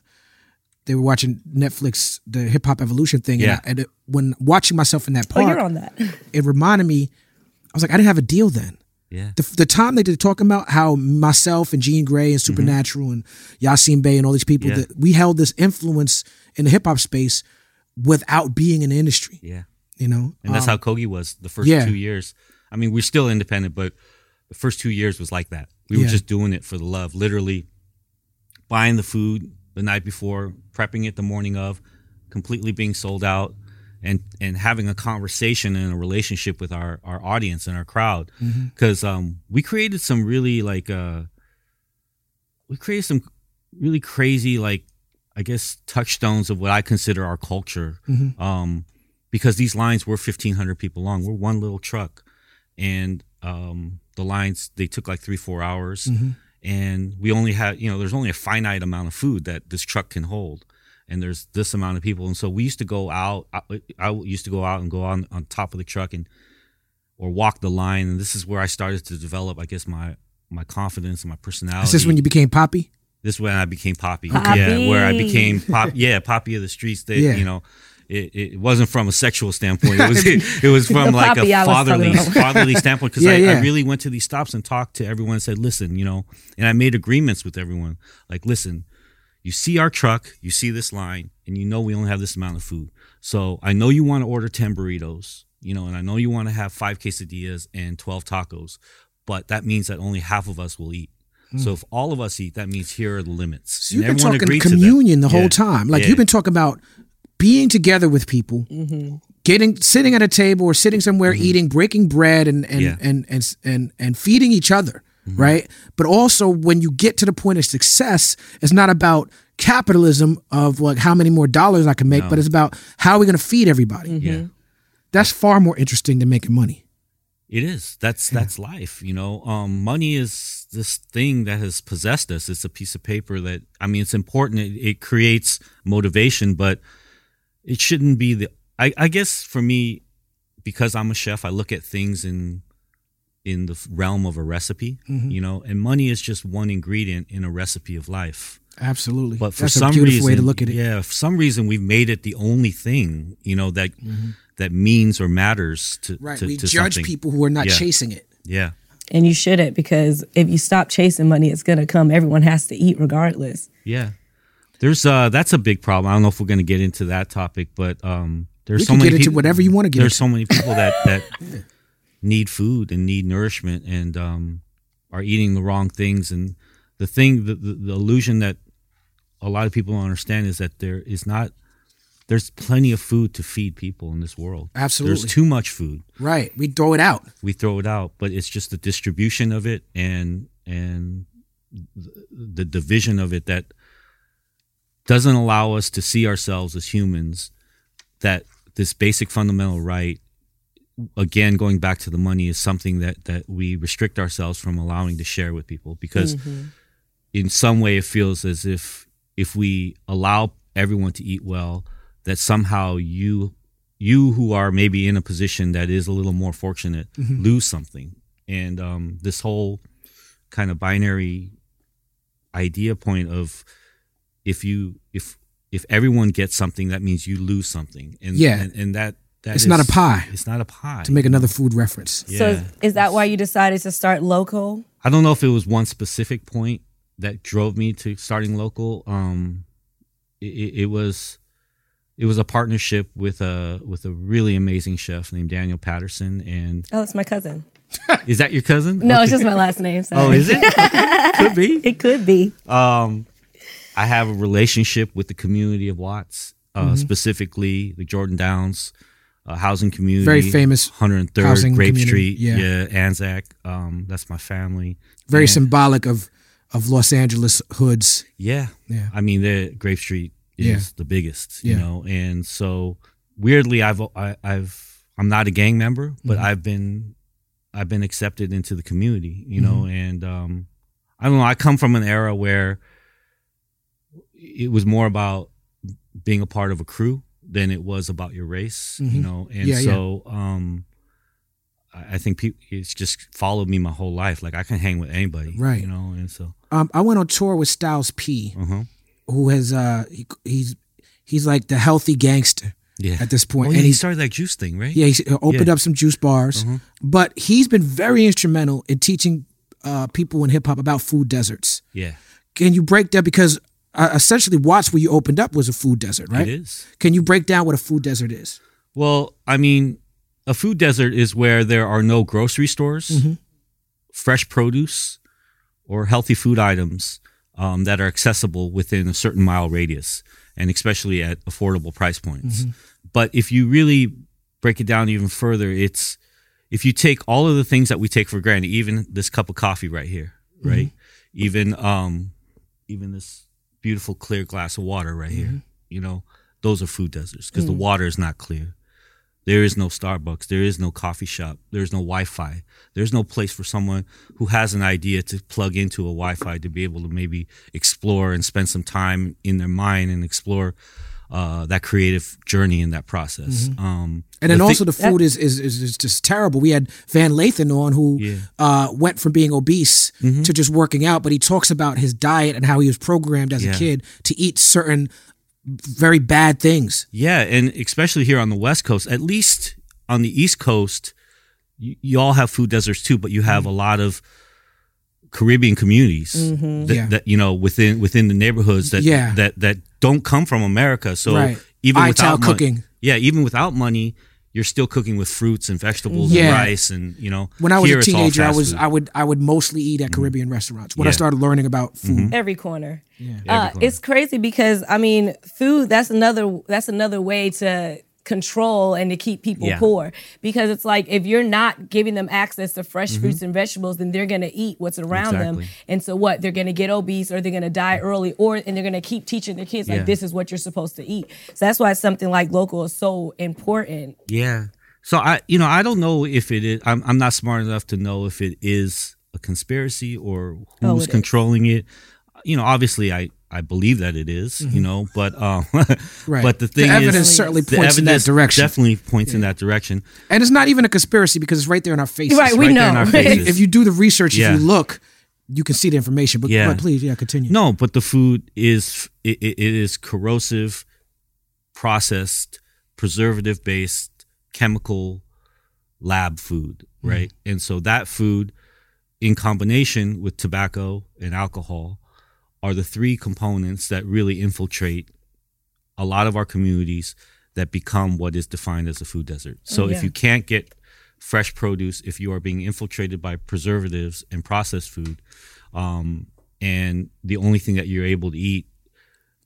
Speaker 1: they were watching Netflix, the Hip Hop Evolution thing,
Speaker 3: Yeah.
Speaker 1: and, I, and it, when watching myself in that
Speaker 2: Oh,
Speaker 1: park,
Speaker 2: you're on that. <laughs>
Speaker 1: it reminded me. I was like, I didn't have a deal then.
Speaker 3: Yeah,
Speaker 1: The, the time they did talking about how myself and Jean Grae and Supernatural and Yasiin Bey and all these people
Speaker 3: Mm-hmm. Yeah.
Speaker 1: that we held this influence in the hip hop space without being in the industry.
Speaker 3: yeah.
Speaker 1: You know,
Speaker 3: And that's
Speaker 1: Um,
Speaker 3: how Kogi was the first
Speaker 1: yeah.
Speaker 3: two years. I mean, we're still independent, but the first two years was like that. We were just doing it for the love, literally buying the food the night before, prepping it the morning of, completely being sold out, and and having a conversation and a relationship with our our audience and our crowd,
Speaker 1: Mm-hmm.
Speaker 3: because um, we created some really like uh, we created some really crazy like I guess touchstones of what I consider our culture.
Speaker 1: Mm-hmm.
Speaker 3: Um, because these lines were 1500 people long. We're one little truck. And um, the lines, they took like three, four hours.
Speaker 1: Mm-hmm.
Speaker 3: And we only had, you know, there's only a finite amount of food that this truck can hold. And there's this amount of people. And so we used to go out, I, I used to go out and go on, on top of the truck and, or walk the line. And this is where I started to develop, I guess, my, my confidence and my personality.
Speaker 1: is this when you became Poppy?
Speaker 3: This is when I became Poppy.
Speaker 2: Poppy.
Speaker 3: Yeah, where I became Pop. Yeah, Poppy of the streets. That
Speaker 1: Yeah.
Speaker 3: you know, it, it wasn't from a sexual standpoint. It was <laughs> it, was from like a fatherly fatherly standpoint. Because <laughs>
Speaker 1: Yeah,
Speaker 3: I,
Speaker 1: yeah.
Speaker 3: I really went to these stops and talked to everyone and said, "Listen, you know," and I made agreements with everyone. Like, listen, you see our truck, you see this line, and you know we only have this amount of food. So I know you want to order ten burritos, you know, and I know you want to have five quesadillas and twelve tacos, but that means that only half of us will eat. So if all of us eat, that means here are the limits.
Speaker 1: Hmm. So you've
Speaker 3: And
Speaker 1: been talking
Speaker 3: agreed to that.
Speaker 1: communion the
Speaker 3: Yeah.
Speaker 1: whole time. Like
Speaker 3: Yeah.
Speaker 1: you've been talking about being together with people, getting sitting at a table or sitting somewhere eating, breaking bread and and,
Speaker 3: Mm-hmm. Yeah. Mm-hmm.
Speaker 1: and, and and and feeding each other, right? But also when you get to the point of success, it's not about capitalism of like how many more dollars I can make, but it's about how are we going to feed everybody.
Speaker 3: Yeah.
Speaker 1: That's far more interesting than making money.
Speaker 3: It is. That's that's life. You know, um, money is this thing that has possessed us. It's a piece of paper that I mean, it's important. It, it creates motivation, but it shouldn't be the. I, I guess for me, because I'm a chef, I look at things in in the realm of a recipe.
Speaker 1: Mm-hmm.
Speaker 3: You know, and money is just one ingredient in a recipe of life.
Speaker 1: Absolutely.
Speaker 3: But for
Speaker 1: That's
Speaker 3: some
Speaker 1: a beautiful
Speaker 3: reason,
Speaker 1: way to look at it.
Speaker 3: yeah, for some reason we've made it the only thing. You know that that means or matters to
Speaker 1: Mm-hmm. Right.
Speaker 3: to,
Speaker 1: we
Speaker 3: to
Speaker 1: judge
Speaker 3: something.
Speaker 1: people who are not
Speaker 3: Yeah.
Speaker 1: chasing it.
Speaker 3: Yeah.
Speaker 2: And you shouldn't because if you stop chasing money, it's gonna come. Everyone has to eat regardless.
Speaker 3: Yeah. There's uh that's a big problem. I don't know if we're going to get into that topic, but um there's
Speaker 1: We
Speaker 3: so
Speaker 1: can
Speaker 3: many
Speaker 1: get into
Speaker 3: peop-
Speaker 1: whatever you wanna get
Speaker 3: There's
Speaker 1: into.
Speaker 3: so many people that <laughs> that need food and need nourishment and um, are eating the wrong things. And the thing, the, the, the illusion that a lot of people don't understand is that there is not, there's plenty of food to feed people in this world.
Speaker 1: Absolutely.
Speaker 3: There's too much food.
Speaker 1: Right. We throw it out.
Speaker 3: We throw it out, but it's just the distribution of it and, and the division of it that doesn't allow us to see ourselves as humans that this basic fundamental right again going back to the money is something that that we restrict ourselves from allowing to share with people because in some way it feels as if if we allow everyone to eat well that somehow you you who are maybe in a position that is a little more fortunate lose something. And um, this whole kind of binary idea point of if you if if everyone gets something that means you lose something and
Speaker 1: Yeah.
Speaker 3: and, and that that
Speaker 1: It's not a pie.
Speaker 3: it's not a pie
Speaker 1: To make another food reference.
Speaker 3: yeah
Speaker 2: So is, is that why you decided to start LocoL?
Speaker 3: I don't know if it was one specific point that drove me to starting LocoL. Um, it, it, it was it was a partnership with a with a really amazing chef named Daniel Patterson. And
Speaker 2: Oh, it's my cousin. <laughs>
Speaker 3: is that your cousin?
Speaker 2: No, it's just my last name. Sorry.
Speaker 3: Oh, is it? Could be. <laughs>
Speaker 2: It could be.
Speaker 3: Um, I have a relationship with the community of Watts, uh,
Speaker 1: Mm-hmm.
Speaker 3: specifically the Jordan Downs uh, housing community.
Speaker 1: Very famous
Speaker 3: 103rd
Speaker 1: housing
Speaker 3: Grape
Speaker 1: community,
Speaker 3: Street.
Speaker 1: yeah.
Speaker 3: Yeah, Anzac. Um, that's my family.
Speaker 1: Very
Speaker 3: And-
Speaker 1: symbolic of of Los Angeles hoods.
Speaker 3: Yeah.
Speaker 1: Yeah.
Speaker 3: I mean, the Grape Street is
Speaker 1: Yeah.
Speaker 3: the biggest, you
Speaker 1: Yeah.
Speaker 3: know, and so weirdly, I've I, I've I'm not a gang member, but
Speaker 1: Mm-hmm.
Speaker 3: I've been I've been accepted into the community, you know,
Speaker 1: Mm-hmm.
Speaker 3: and um, I don't know. I come from an era where it was more about being a part of a crew than it was about your race, you
Speaker 1: Mhm.
Speaker 3: know, and
Speaker 1: Yeah, yeah.
Speaker 3: so um, I think people it's just followed me my whole life. Like I can hang with anybody,
Speaker 1: Right.
Speaker 3: You know, and so
Speaker 1: Um, I went on tour with Styles P,
Speaker 3: uh-huh.
Speaker 1: who has uh he, he's he's like the healthy gangster
Speaker 3: yeah.
Speaker 1: at this point,
Speaker 3: Oh, yeah,
Speaker 1: and
Speaker 3: he
Speaker 1: he's
Speaker 3: started that juice thing, right?
Speaker 1: yeah he opened
Speaker 3: Yeah.
Speaker 1: up some juice bars,
Speaker 3: Uh-huh.
Speaker 1: but he's been very instrumental in teaching uh, people in hip hop about food deserts.
Speaker 3: Yeah,
Speaker 1: Can you break that because uh, essentially Watts where you opened up was a food desert, right?
Speaker 3: it is.
Speaker 1: Can you break down what a food desert is?
Speaker 3: Well, I mean, a food desert is where there are no grocery stores,
Speaker 1: Mm-hmm.
Speaker 3: fresh produce, or healthy food items um, that are accessible within a certain mile radius, and especially at affordable price points.
Speaker 1: Mm-hmm.
Speaker 3: But if you really break it down even further, it's if you take all of the things that we take for granted, even this cup of coffee right here,
Speaker 1: Mm-hmm.
Speaker 3: right? Even um, even this beautiful clear glass of water right
Speaker 1: Mm-hmm.
Speaker 3: here, you know, those are food deserts because
Speaker 1: Mm.
Speaker 3: the water is not clear. There is no Starbucks. There is no coffee shop. There's no Wi-Fi. There's no place for someone who has an idea to plug into a Wi-Fi to be able to maybe explore and spend some time in their mind and explore uh, that creative journey in that process. Um,
Speaker 1: Mm-hmm. And then
Speaker 3: the
Speaker 1: also
Speaker 3: thi-
Speaker 1: the food is, is is is just terrible. We had Van Lathan on who
Speaker 3: Yeah.
Speaker 1: uh, went from being obese to just working out, but he talks about his diet and how he was programmed as a kid to eat certain very bad things.
Speaker 3: Yeah, and especially here on the West Coast, at least on the East Coast, you, you all have food deserts too, but you have a lot of Caribbean communities mm-hmm. that,
Speaker 1: Yeah.
Speaker 3: that you know within within the neighborhoods that
Speaker 1: Yeah.
Speaker 3: that that don't come from America. So
Speaker 1: Right.
Speaker 3: even
Speaker 1: Ital
Speaker 3: without mon-
Speaker 1: cooking.
Speaker 3: yeah, even without money, you're still cooking with fruits and vegetables
Speaker 1: Yeah.
Speaker 3: and rice and you know.
Speaker 1: When I was
Speaker 3: here
Speaker 1: a teenager, I was
Speaker 3: food.
Speaker 1: I would I would mostly eat at mm-hmm. Caribbean restaurants when I started learning about mm-hmm. food.
Speaker 2: Every corner. Uh,
Speaker 3: Every corner.
Speaker 2: it's crazy because I mean, food. That's another. That's another way to control and to keep people
Speaker 3: Yeah.
Speaker 2: poor because it's like if you're not giving them access to fresh
Speaker 3: Mm-hmm.
Speaker 2: fruits and vegetables then they're going to eat what's around them and so what they're going to get obese or they're going to die early or and they're going to keep teaching their kids like this is what you're supposed to eat so that's why something like LocoL is so important
Speaker 3: Yeah. So I, you know, I don't know if it is. I'm, I'm not smart enough to know if it is a conspiracy or
Speaker 2: Oh,
Speaker 3: who's
Speaker 2: it is.
Speaker 3: controlling it. You know, obviously, I I believe that it is, You know, but um, <laughs>
Speaker 1: Right.
Speaker 3: but the
Speaker 1: The
Speaker 3: thing
Speaker 1: evidence
Speaker 3: is,
Speaker 1: certainly
Speaker 3: the
Speaker 1: points in that direction.
Speaker 3: Definitely points in that direction.
Speaker 1: And it's not even a conspiracy because it's right there in our faces.
Speaker 2: right we
Speaker 3: right there in
Speaker 2: know
Speaker 3: our <laughs> faces.
Speaker 1: If you do the research,
Speaker 3: Yeah.
Speaker 1: if you look, you can see the information. But,
Speaker 3: Yeah.
Speaker 1: but please, yeah, continue.
Speaker 3: No, but the food is it, it it is corrosive, processed, preservative based, chemical lab food, right? And so that food, in combination with tobacco and alcohol, are the three components that really infiltrate a lot of our communities that become what is defined as a food desert. So
Speaker 2: Oh, yeah.
Speaker 3: if you can't get fresh produce if you are being infiltrated by preservatives and processed food. Um, and the only thing that you're able to eat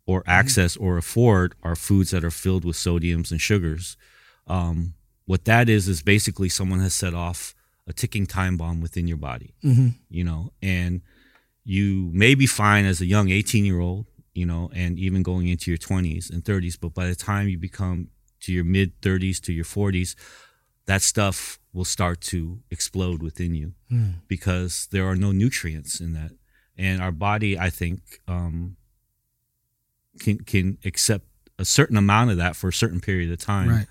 Speaker 3: or access or afford are foods that are filled with sodiums and sugars. Um, what that is is basically someone has set off a ticking time bomb within your body. You know, and you may be fine as a young 18 year old, you know, and even going into your 20s and 30s, but by the time you become to your mid 30s to your 40s, that stuff will start to explode within you because there are no nutrients in that. And our body, I think, um, can can accept a certain amount of that for a certain period of time.
Speaker 1: Right.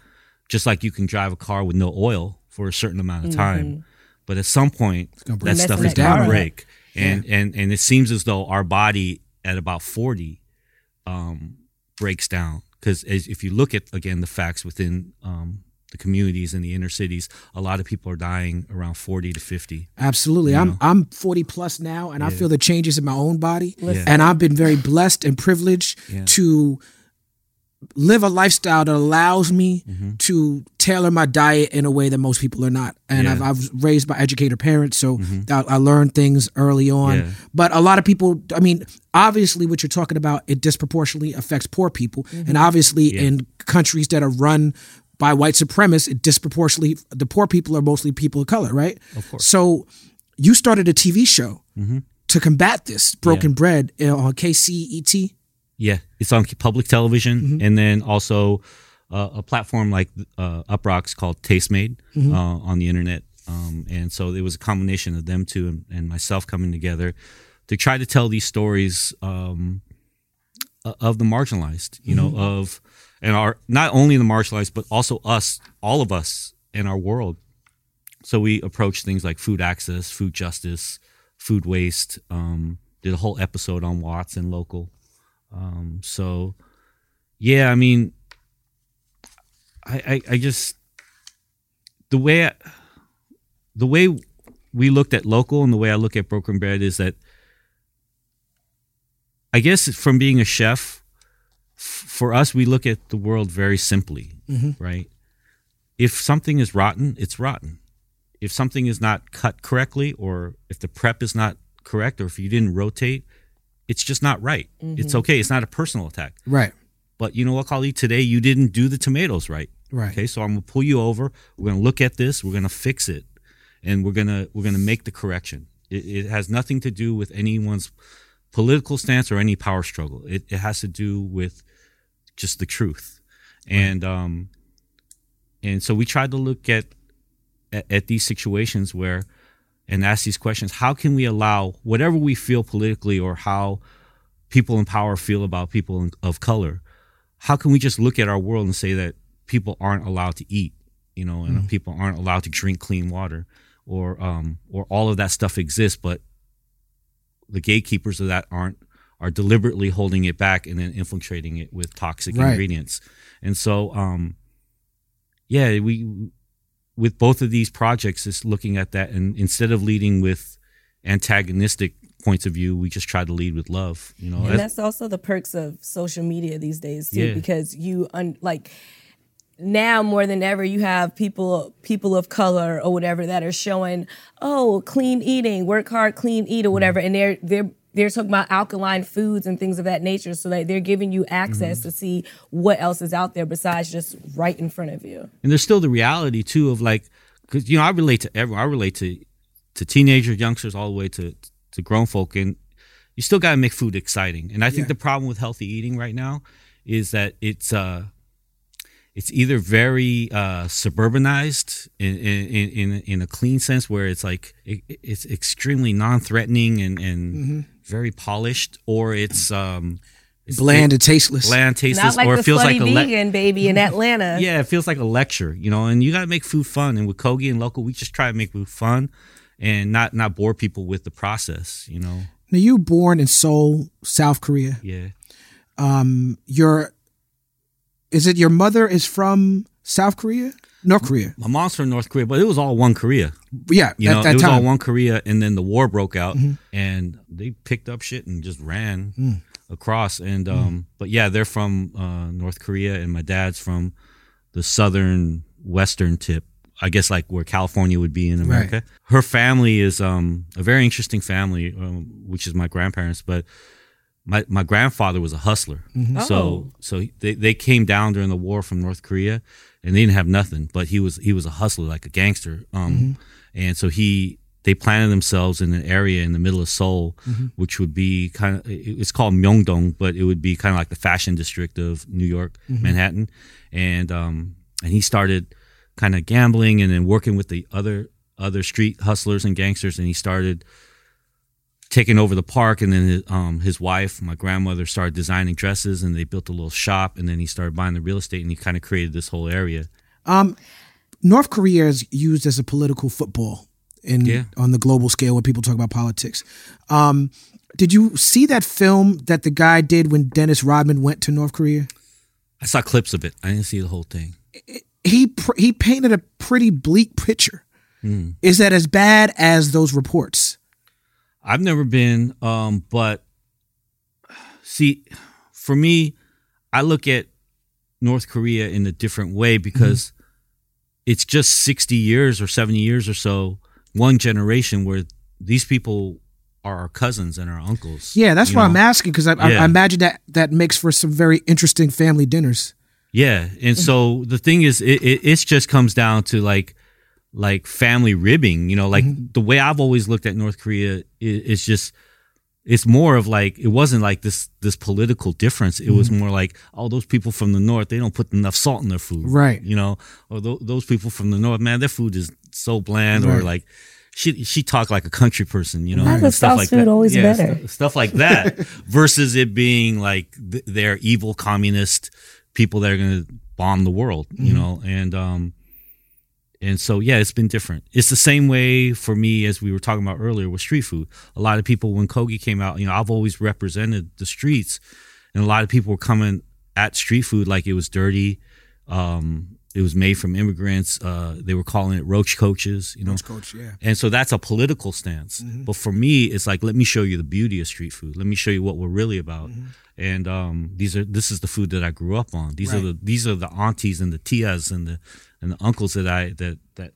Speaker 3: Just like you can drive a car with no oil for a certain amount of time. But at some point that stuff
Speaker 2: Messing
Speaker 3: is
Speaker 2: that
Speaker 3: going to break. And and and it seems as though our body at about 40 um, breaks down because if you look at again the facts within um, the communities in the inner cities, a lot of people are dying around 40 to 50.
Speaker 1: Absolutely. I'm I'm 40 plus now and I feel the changes in my own body.
Speaker 3: Listen.
Speaker 1: And I've been very blessed and privileged
Speaker 3: Yeah.
Speaker 1: to live a lifestyle that allows me
Speaker 3: Mm-hmm.
Speaker 1: to tailor my diet in a way that most people are not. And
Speaker 3: Yeah. Mm-hmm.
Speaker 1: I've, I've raised by educator parents, so I, I learned things early on.
Speaker 3: Yeah.
Speaker 1: But a lot of people, I mean, obviously, what you're talking about, it disproportionately affects poor people.
Speaker 3: Mm-hmm.
Speaker 1: And obviously, in countries that are run by white supremacists, it disproportionately, the poor people are mostly people of color, right? Of
Speaker 3: course.
Speaker 1: So you started a TV show
Speaker 3: Mm-hmm.
Speaker 1: to combat this broken bread uh, on KCET.
Speaker 3: Yeah, it's on public television,
Speaker 1: Mm-hmm.
Speaker 3: and then also uh, a platform like uh, Uprocks called Tastemade
Speaker 1: Mm-hmm.
Speaker 3: uh, on the internet. Um, and so it was a combination of them two and, and myself coming together to try to tell these stories um, of the marginalized, you
Speaker 1: Mm-hmm.
Speaker 3: know, of and our not only the marginalized but also us, all of us in our world. So we approached things like food access, food justice, food waste. Um, did a whole episode on Watts and LocoL. Um, so, yeah, I mean, I, I, I just the way I, the way we looked at LocoL and the way I look at broken bread is that I guess from being a chef, f- for us, we look at the world very simply, right? If something is rotten, it's rotten. If something is not cut correctly, or if the prep is not correct, or if you didn't rotate, it's just not right. It's okay. It's not a personal attack.
Speaker 1: Right.
Speaker 3: But you know what, Khalid? Today you didn't do the tomatoes right.
Speaker 1: Right.
Speaker 3: Okay, so I'm gonna pull you over. We're gonna look at this. We're gonna fix it, and we're gonna we're gonna make the correction. It, it has nothing to do with anyone's political stance or any power struggle. It, it has to do with just the truth, and um, and so we tried to look at, at at these situations where and ask these questions. How can we allow whatever we feel politically or how people in power feel about people of color? How can we just look at our world and say that people aren't allowed to eat, you know, and people aren't allowed to drink clean water, or um, or all of that stuff exists, but the gatekeepers of that aren't are deliberately holding it back and then infiltrating it with toxic
Speaker 1: Right.
Speaker 3: ingredients. And so, um, yeah, we with both of these projects is looking at that, and instead of leading with antagonistic points of view, we just try to lead with love. You know,
Speaker 2: And
Speaker 3: That's-
Speaker 2: that's also the perks of social media these days too,
Speaker 3: Yeah.
Speaker 2: because you un- like now more than ever you have people people of color or whatever that are showing oh clean eating, work hard, clean eat or mm-hmm. whatever, and they're they're they're talking about alkaline foods and things of that nature, so that they're giving you access to see what else is out there besides just right in front of you.
Speaker 3: and there's still the reality too of like because you know i relate to everyone i relate to to teenagers youngsters all the way to to grown folk and you still got to make food exciting. And i think the problem with healthy eating right now is that it's uh it's either very uh suburbanized in in in, in a clean sense where it's like it, it's extremely non-threatening and and very polished or it's um it's
Speaker 1: Bland and tasteless.
Speaker 3: bland tasteless
Speaker 2: Not like
Speaker 3: or
Speaker 2: the
Speaker 3: it feels like
Speaker 2: slutty
Speaker 3: a le-
Speaker 2: vegan baby in Atlanta. <laughs>
Speaker 3: yeah, it feels like a lecture, you know, and you got to make food fun. And with Kogi and LocoL, we just try to make food fun and not not bore people with the process, you know.
Speaker 1: Now you born in Seoul, South Korea.
Speaker 3: Yeah.
Speaker 1: Um, your is it your mother is from South Korea? North Korea.
Speaker 3: My mom's from North Korea, but it was all one Korea.
Speaker 1: Yeah,
Speaker 3: You
Speaker 1: at
Speaker 3: know,
Speaker 1: that
Speaker 3: it was
Speaker 1: time.
Speaker 3: all one Korea, and then the war broke out, and they picked up shit and just ran across. And um, but yeah, they're from uh, North Korea, and my dad's from the southern western tip I guess like where California would be in America. Her family is um, a very interesting family, um, which is my grandparents. But my my grandfather was a hustler, so
Speaker 2: Oh.
Speaker 3: so they, they came down during the war from North Korea, and they didn't have nothing. But he was he was a hustler, like a gangster. Um, and so he they planted themselves in an area in the middle of Seoul, which would be kind of it's called Myeongdong, but it would be kind of like the fashion district of New York, Manhattan, and um and he started kind of gambling and then working with the other other street hustlers and gangsters, and he started taking over the park and then his, um, his wife my grandmother started designing dresses and they built a little shop and then he started buying the real estate and he kind of created this whole area
Speaker 1: North Korea is used as a political football in
Speaker 3: Yeah.
Speaker 1: on the global scale when people talk about politics. Um, did you see that film that the guy did when Dennis Rodman went to North Korea?
Speaker 3: i saw clips of it i didn't see the whole thing
Speaker 1: He pr- he painted a pretty bleak picture.
Speaker 3: Hmm.
Speaker 1: Is that as bad as those reports?
Speaker 3: I've never been um but see for me i look at north korea in a different way because it's just 60 years or 70 years or so one generation where these people are our cousins and our uncles
Speaker 1: Yeah, that's why? I'm asking because I, I,
Speaker 3: Yeah.
Speaker 1: I imagine that that makes for some very interesting family dinners.
Speaker 3: Yeah, and so the thing is, it, it it just comes down to like like family ribbing. You know, like mm-hmm. the way I've always looked at North Korea is, is just it's more of like it wasn't like this this political difference. It was mm-hmm. more like oh, those people from the north they don't put enough salt in their food,
Speaker 1: Right.
Speaker 3: You know, or th- those people from the north, man, their food is so bland, or like. She she talked like a country person, you know,
Speaker 2: Why
Speaker 3: and stuff like
Speaker 2: food
Speaker 3: that.
Speaker 2: always
Speaker 3: Yeah,
Speaker 2: better?
Speaker 3: stu- stuff like that, <laughs> versus it being like th- they're evil communist people that are going to bomb the world, you mm-hmm. know, and um, and so yeah, it's been different. It's the same way for me as we were talking about earlier with street food. A lot of people when Kogi came out, you know, I've always represented the streets, and a lot of people were coming at street food like it was dirty. Um, it was made from immigrants. Uh, they were calling it roach coaches, you know.
Speaker 1: Coach, yeah.
Speaker 3: And so that's a political stance.
Speaker 1: Mm-hmm.
Speaker 3: But for me, it's like let me show you the beauty of street food. Let me show you what we're really about.
Speaker 1: Mm-hmm.
Speaker 3: And um, these are this is the food that I grew up on. These are the these are the aunties and the tias and the and the uncles that I that that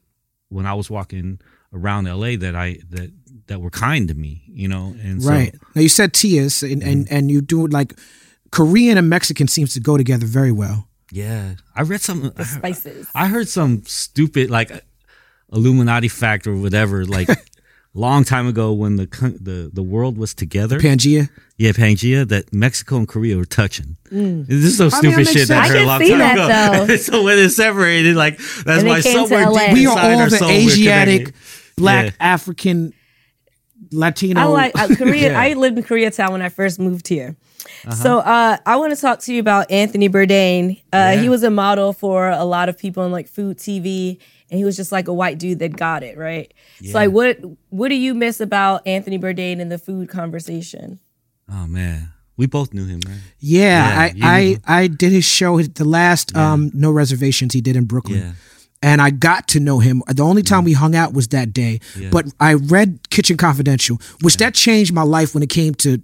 Speaker 3: when I was walking around LA that I that that were kind to me, you know. And
Speaker 1: Right.
Speaker 3: so Mm-hmm.
Speaker 1: Now you said tias and, and and you do like Korean and Mexican seems to go together very well.
Speaker 3: Yeah, I read some.
Speaker 2: The spices.
Speaker 3: I heard some stupid like Illuminati fact or whatever like. <laughs> Long time ago, when the coun- the the world was together,
Speaker 1: Pangea.
Speaker 3: Yeah, Pangea, that Mexico and Korea were touching. This is some
Speaker 1: I mean,
Speaker 3: stupid
Speaker 1: that makes
Speaker 3: shit that I
Speaker 1: sense.
Speaker 3: heard
Speaker 2: I
Speaker 3: a long
Speaker 2: can see
Speaker 3: time
Speaker 2: that,
Speaker 3: ago.
Speaker 2: though. <laughs>
Speaker 3: so when it's separated, like that's why
Speaker 2: came
Speaker 3: somewhere deep
Speaker 1: We are
Speaker 3: inside
Speaker 1: all
Speaker 3: our
Speaker 1: the Asiatic, black,
Speaker 3: Yeah.
Speaker 1: African, Latino.
Speaker 2: I like uh, Korea. <laughs>
Speaker 1: Yeah.
Speaker 2: I lived in Koreatown when I first moved here. So uh, I want to talk to you about Anthony Bourdain. Uh,
Speaker 3: Yeah.
Speaker 2: He was a model for a lot of people on like food TV, and he was just like a white dude that got it right. So like, what what do you miss about Anthony Bourdain in the food conversation?
Speaker 3: Oh man, we both knew him, man.
Speaker 1: Yeah,
Speaker 3: Yeah,
Speaker 1: I. I I did his show the last um no reservations he did in Brooklyn.
Speaker 3: Yeah.
Speaker 1: And I got to know him. The only time we hung out was that day.
Speaker 3: Yeah.
Speaker 1: But I read Kitchen Confidential, which that changed my life when it came to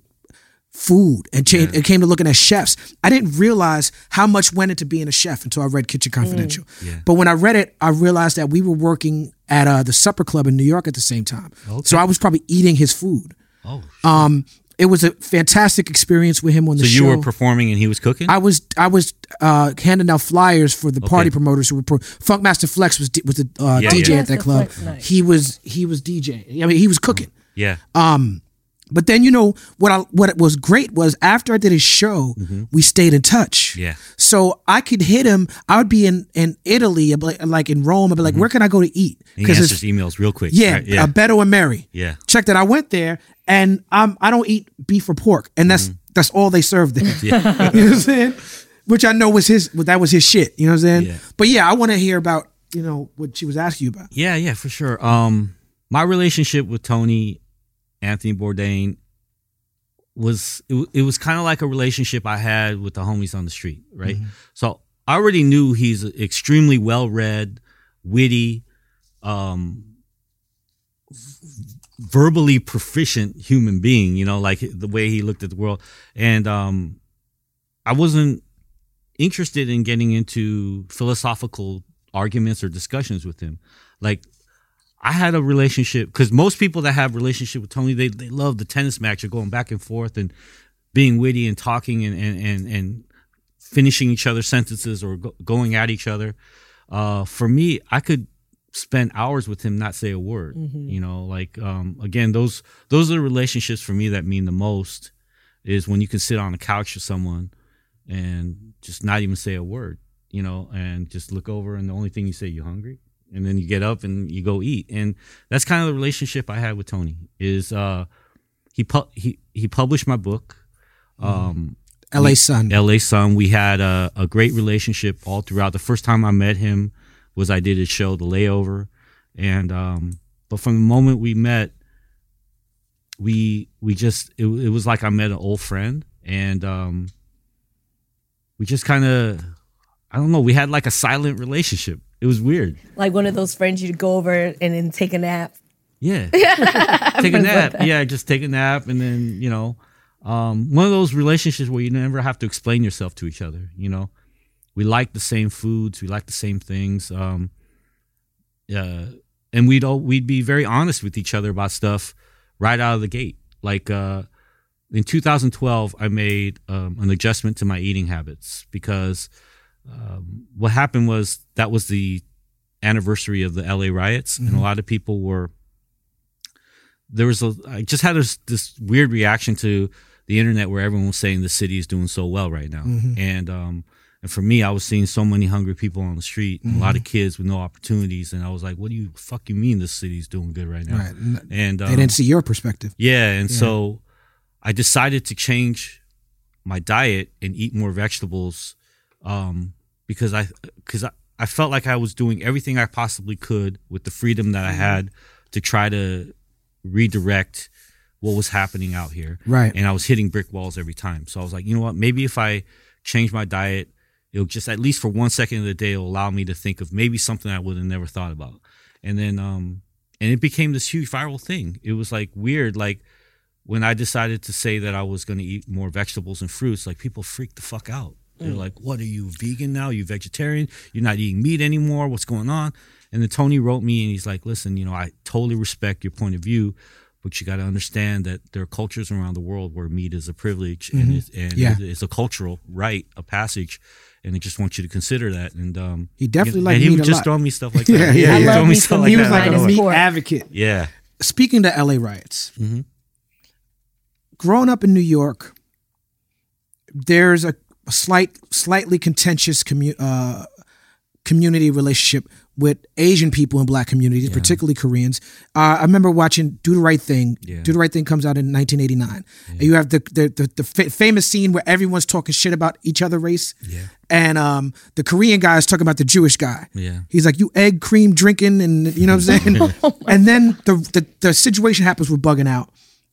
Speaker 1: food and changed, it came to looking at chefs. I didn't realize how much went into being a chef until I read Kitchen Confidential.
Speaker 3: Yeah.
Speaker 1: But when I read it, I realized that we were working at uh, the Supper Club in New York at the same time. So I was probably eating his food.
Speaker 3: Oh,
Speaker 1: Um, it was a fantastic experience with him on the
Speaker 3: so
Speaker 1: show.
Speaker 3: you were performing and he was cooking.
Speaker 1: I was I was uh, handing out flyers for the party promoters who were pro- Funkmaster Flex was D- was the uh,
Speaker 3: Yeah,
Speaker 1: DJ
Speaker 3: yeah.
Speaker 1: at that club.
Speaker 2: Nice.
Speaker 1: He was he was DJ. I mean he was cooking.
Speaker 3: yeah,
Speaker 1: But then you know what I what was great was after I did his show, we stayed in touch.
Speaker 3: Yeah.
Speaker 1: So I could hit him. I would be in in Italy, like, in Rome. I'd be like, where can I go to eat?
Speaker 3: Because answers emails real quick.
Speaker 1: Yeah,
Speaker 3: right? yeah,
Speaker 1: uh, Beto and Mary.
Speaker 3: Yeah.
Speaker 1: Check that. I went there and um, I don't eat beef or pork, and that's that's all they served there. <laughs> <laughs> you know what I'm saying? Which I know was his. That was his shit. You know what I'm saying?
Speaker 3: Yeah.
Speaker 1: But yeah, I want to hear about you know what she was asking you about.
Speaker 3: yeah, yeah, for sure. Um, my relationship with Tony Anthony Bourdain was it, it was kind of like a relationship I had with the homies on the street, right? So I already knew he's an extremely well read, witty, um, verbally proficient human being. You know, like the way he looked at the world, and um, I wasn't interested in getting into philosophical arguments or discussions with him. Like I had a relationship because most people that have relationship with Tony, they they love the tennis match or going back and forth and being witty and talking and and and, and finishing each other's sentences or go, going at each other. Uh, for me, I could spend hours with him, not say a word. You know, like um, again, those those are the relationships for me that mean the most. Is when you can sit on a couch with someone and just not even say a word, you know, and just look over and the only thing you say, "You hungry?" And then you get up and you go eat. And that's kind of the relationship I had with Tony. Is uh, he pu- he he published my book. Um,
Speaker 1: L.A. Son.
Speaker 3: LA Son. We had a, a great relationship all throughout. The first time I met him was I did his show, The Layover, and um, but from the moment we met, we we just it, it was like I met an old friend, and um, we just kind of I don't know. We had like a silent relationship. It was weird.
Speaker 2: Like one of those friends you'd go over and then take a nap.
Speaker 3: Yeah. <laughs> take a nap. Yeah, just take a nap and then, you know, um, one of those relationships where you never have to explain yourself to each other, you know. We like the same foods, we like the same things. Um uh, and we'd all, we'd be very honest with each other about stuff right out of the gate. Like uh in 2012 I made um, an adjustment to my eating habits because um, what happened was that was the anniversary of the LA riots and a lot of people were there was a I just had this, this weird reaction to the internet where everyone was saying the city is doing so well right now, and um, and for me, I was seeing so many hungry people on the street, and a lot of kids with no opportunities, and I was like, "What do you fuck you mean this city's doing good right now?"
Speaker 1: Right.
Speaker 3: And
Speaker 1: They
Speaker 3: um,
Speaker 1: didn't see your perspective.
Speaker 3: yeah, and so I decided to change my diet and eat more vegetables um, because I because I, I felt like I was doing everything I possibly could with the freedom that I had to try to redirect what was happening out here.
Speaker 1: Right.
Speaker 3: And I was hitting brick walls every time. So I was like, you know what? Maybe if I change my diet, it'll just at least for one second of the day, it'll allow me to think of maybe something I would have never thought about. And then um and it became this huge viral thing. It was like weird, like when I decided to say that I was going to eat more vegetables and fruits, like people freaked the fuck out. They're like, "What are you vegan now? you vegetarian? You're not eating meat anymore? What's going on?" And then Tony wrote me and he's like, "Listen, you know, I totally respect your point of view, but you got to understand that there are cultures around the world where meat is a privilege and it's, and
Speaker 1: Yeah.
Speaker 3: it's a cultural right, a passage." And I just want you to consider that. And um,
Speaker 1: He definitely
Speaker 3: and
Speaker 1: liked
Speaker 3: he
Speaker 1: meat
Speaker 3: would just
Speaker 1: lot.
Speaker 3: throw me stuff like <laughs> that.
Speaker 1: yeah,
Speaker 3: he
Speaker 1: yeah.
Speaker 3: would throw me stuff
Speaker 2: was
Speaker 3: like
Speaker 1: he was
Speaker 3: that.
Speaker 1: like a meat
Speaker 2: pork.
Speaker 1: advocate.
Speaker 3: yeah.
Speaker 1: Speaking to LA riots,
Speaker 3: Mm-hmm.
Speaker 1: growing up in New York, there's a, a slight, slightly contentious commu- uh, community relationship with Asian people in Black communities, particularly Koreans. Uh, I remember watching "Do the Right Thing."
Speaker 3: Yeah.
Speaker 1: "Do the Right Thing" comes out in 1989. And you have the the, the, the fa- famous scene where everyone's talking shit about each other race.
Speaker 3: Yeah.
Speaker 1: And um, the Korean guy is talking about the Jewish guy.
Speaker 3: Yeah.
Speaker 1: He's like, "You egg cream drinking," and you know what I'm saying. <laughs> and then the, the the situation happens with bugging out,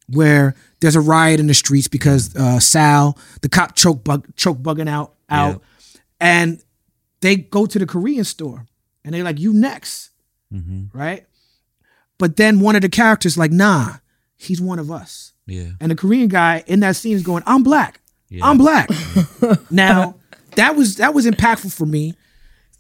Speaker 1: where there's a riot in the streets because uh, Sal, the cop, choke bug choke bugging out out, and they go to the Korean store and they're like, "You next," right? But then one of the characters like, "Nah, he's one of us."
Speaker 3: Yeah.
Speaker 1: And the Korean guy in that scene is going, "I'm black. I'm black." <laughs> now that was that was impactful for me.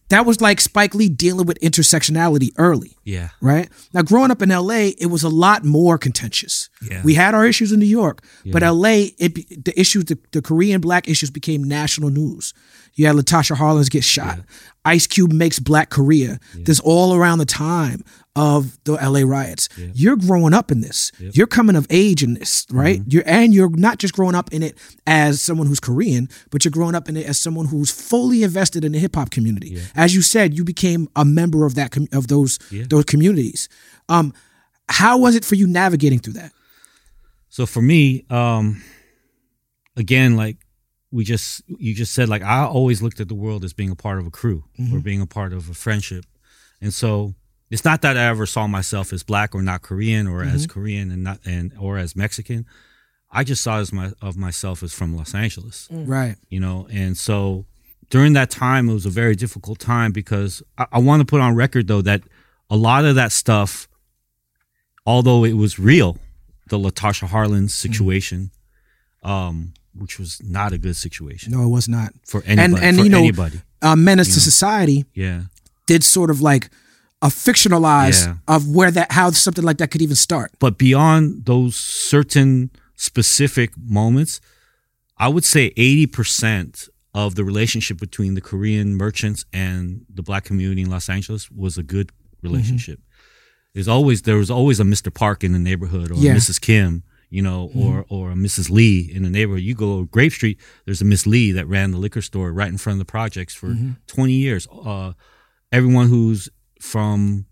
Speaker 1: That was like Spike Lee dealing with intersectionality early,
Speaker 3: Yeah.
Speaker 1: right? Now growing up in LA, it was a lot more contentious.
Speaker 3: Yeah.
Speaker 1: We had our issues in New York, but LA, it the issues, the, the Korean black issues became national news. You had Latasha Harlins get shot. Ice Cube makes Black Korea. This all around the time of the LA riots. You're growing up in this. You're coming of age in this, right? You're and you're not just growing up in it as someone who's Korean, but you're growing up in it as someone who's fully invested in the hip hop community. As you said, you became a member of that com- of those those communities. Um, how was it for you navigating through that?
Speaker 3: So for me, um, again, like we just you just said, like I always looked at the world as being a part of a crew or being a part of a friendship, and so it's not that I ever saw myself as black or not Korean or as Korean and not and or as Mexican. I just saw as my of myself as from Los Angeles
Speaker 1: Right.
Speaker 3: you know and so during that time it was a very difficult time because i, I want to put on record though that a lot of that stuff although it was real the latasha harlan situation um which was not a good situation
Speaker 1: No, it was not.
Speaker 3: for anybody
Speaker 1: and and
Speaker 3: for
Speaker 1: you know,
Speaker 3: anybody
Speaker 1: uh, menace to society.
Speaker 3: yeah
Speaker 1: did sort of like a fictionalize
Speaker 3: Yeah.
Speaker 1: of where that how something like that could even start.
Speaker 3: but beyond those certain specific moments, I would say 80% of the relationship between the Korean merchants and the black community in Los Angeles was a good relationship. Mm-hmm. There's always there was always a Mr. Park in the neighborhood or
Speaker 1: Yeah.
Speaker 3: a Mrs. Kim, you know, mm-hmm. or or a Mrs. Lee in the neighborhood. You go to Grape Street, there's a Miss Lee that ran the liquor store right in front of the projects for mm-hmm. 20 years. Uh, everyone who's from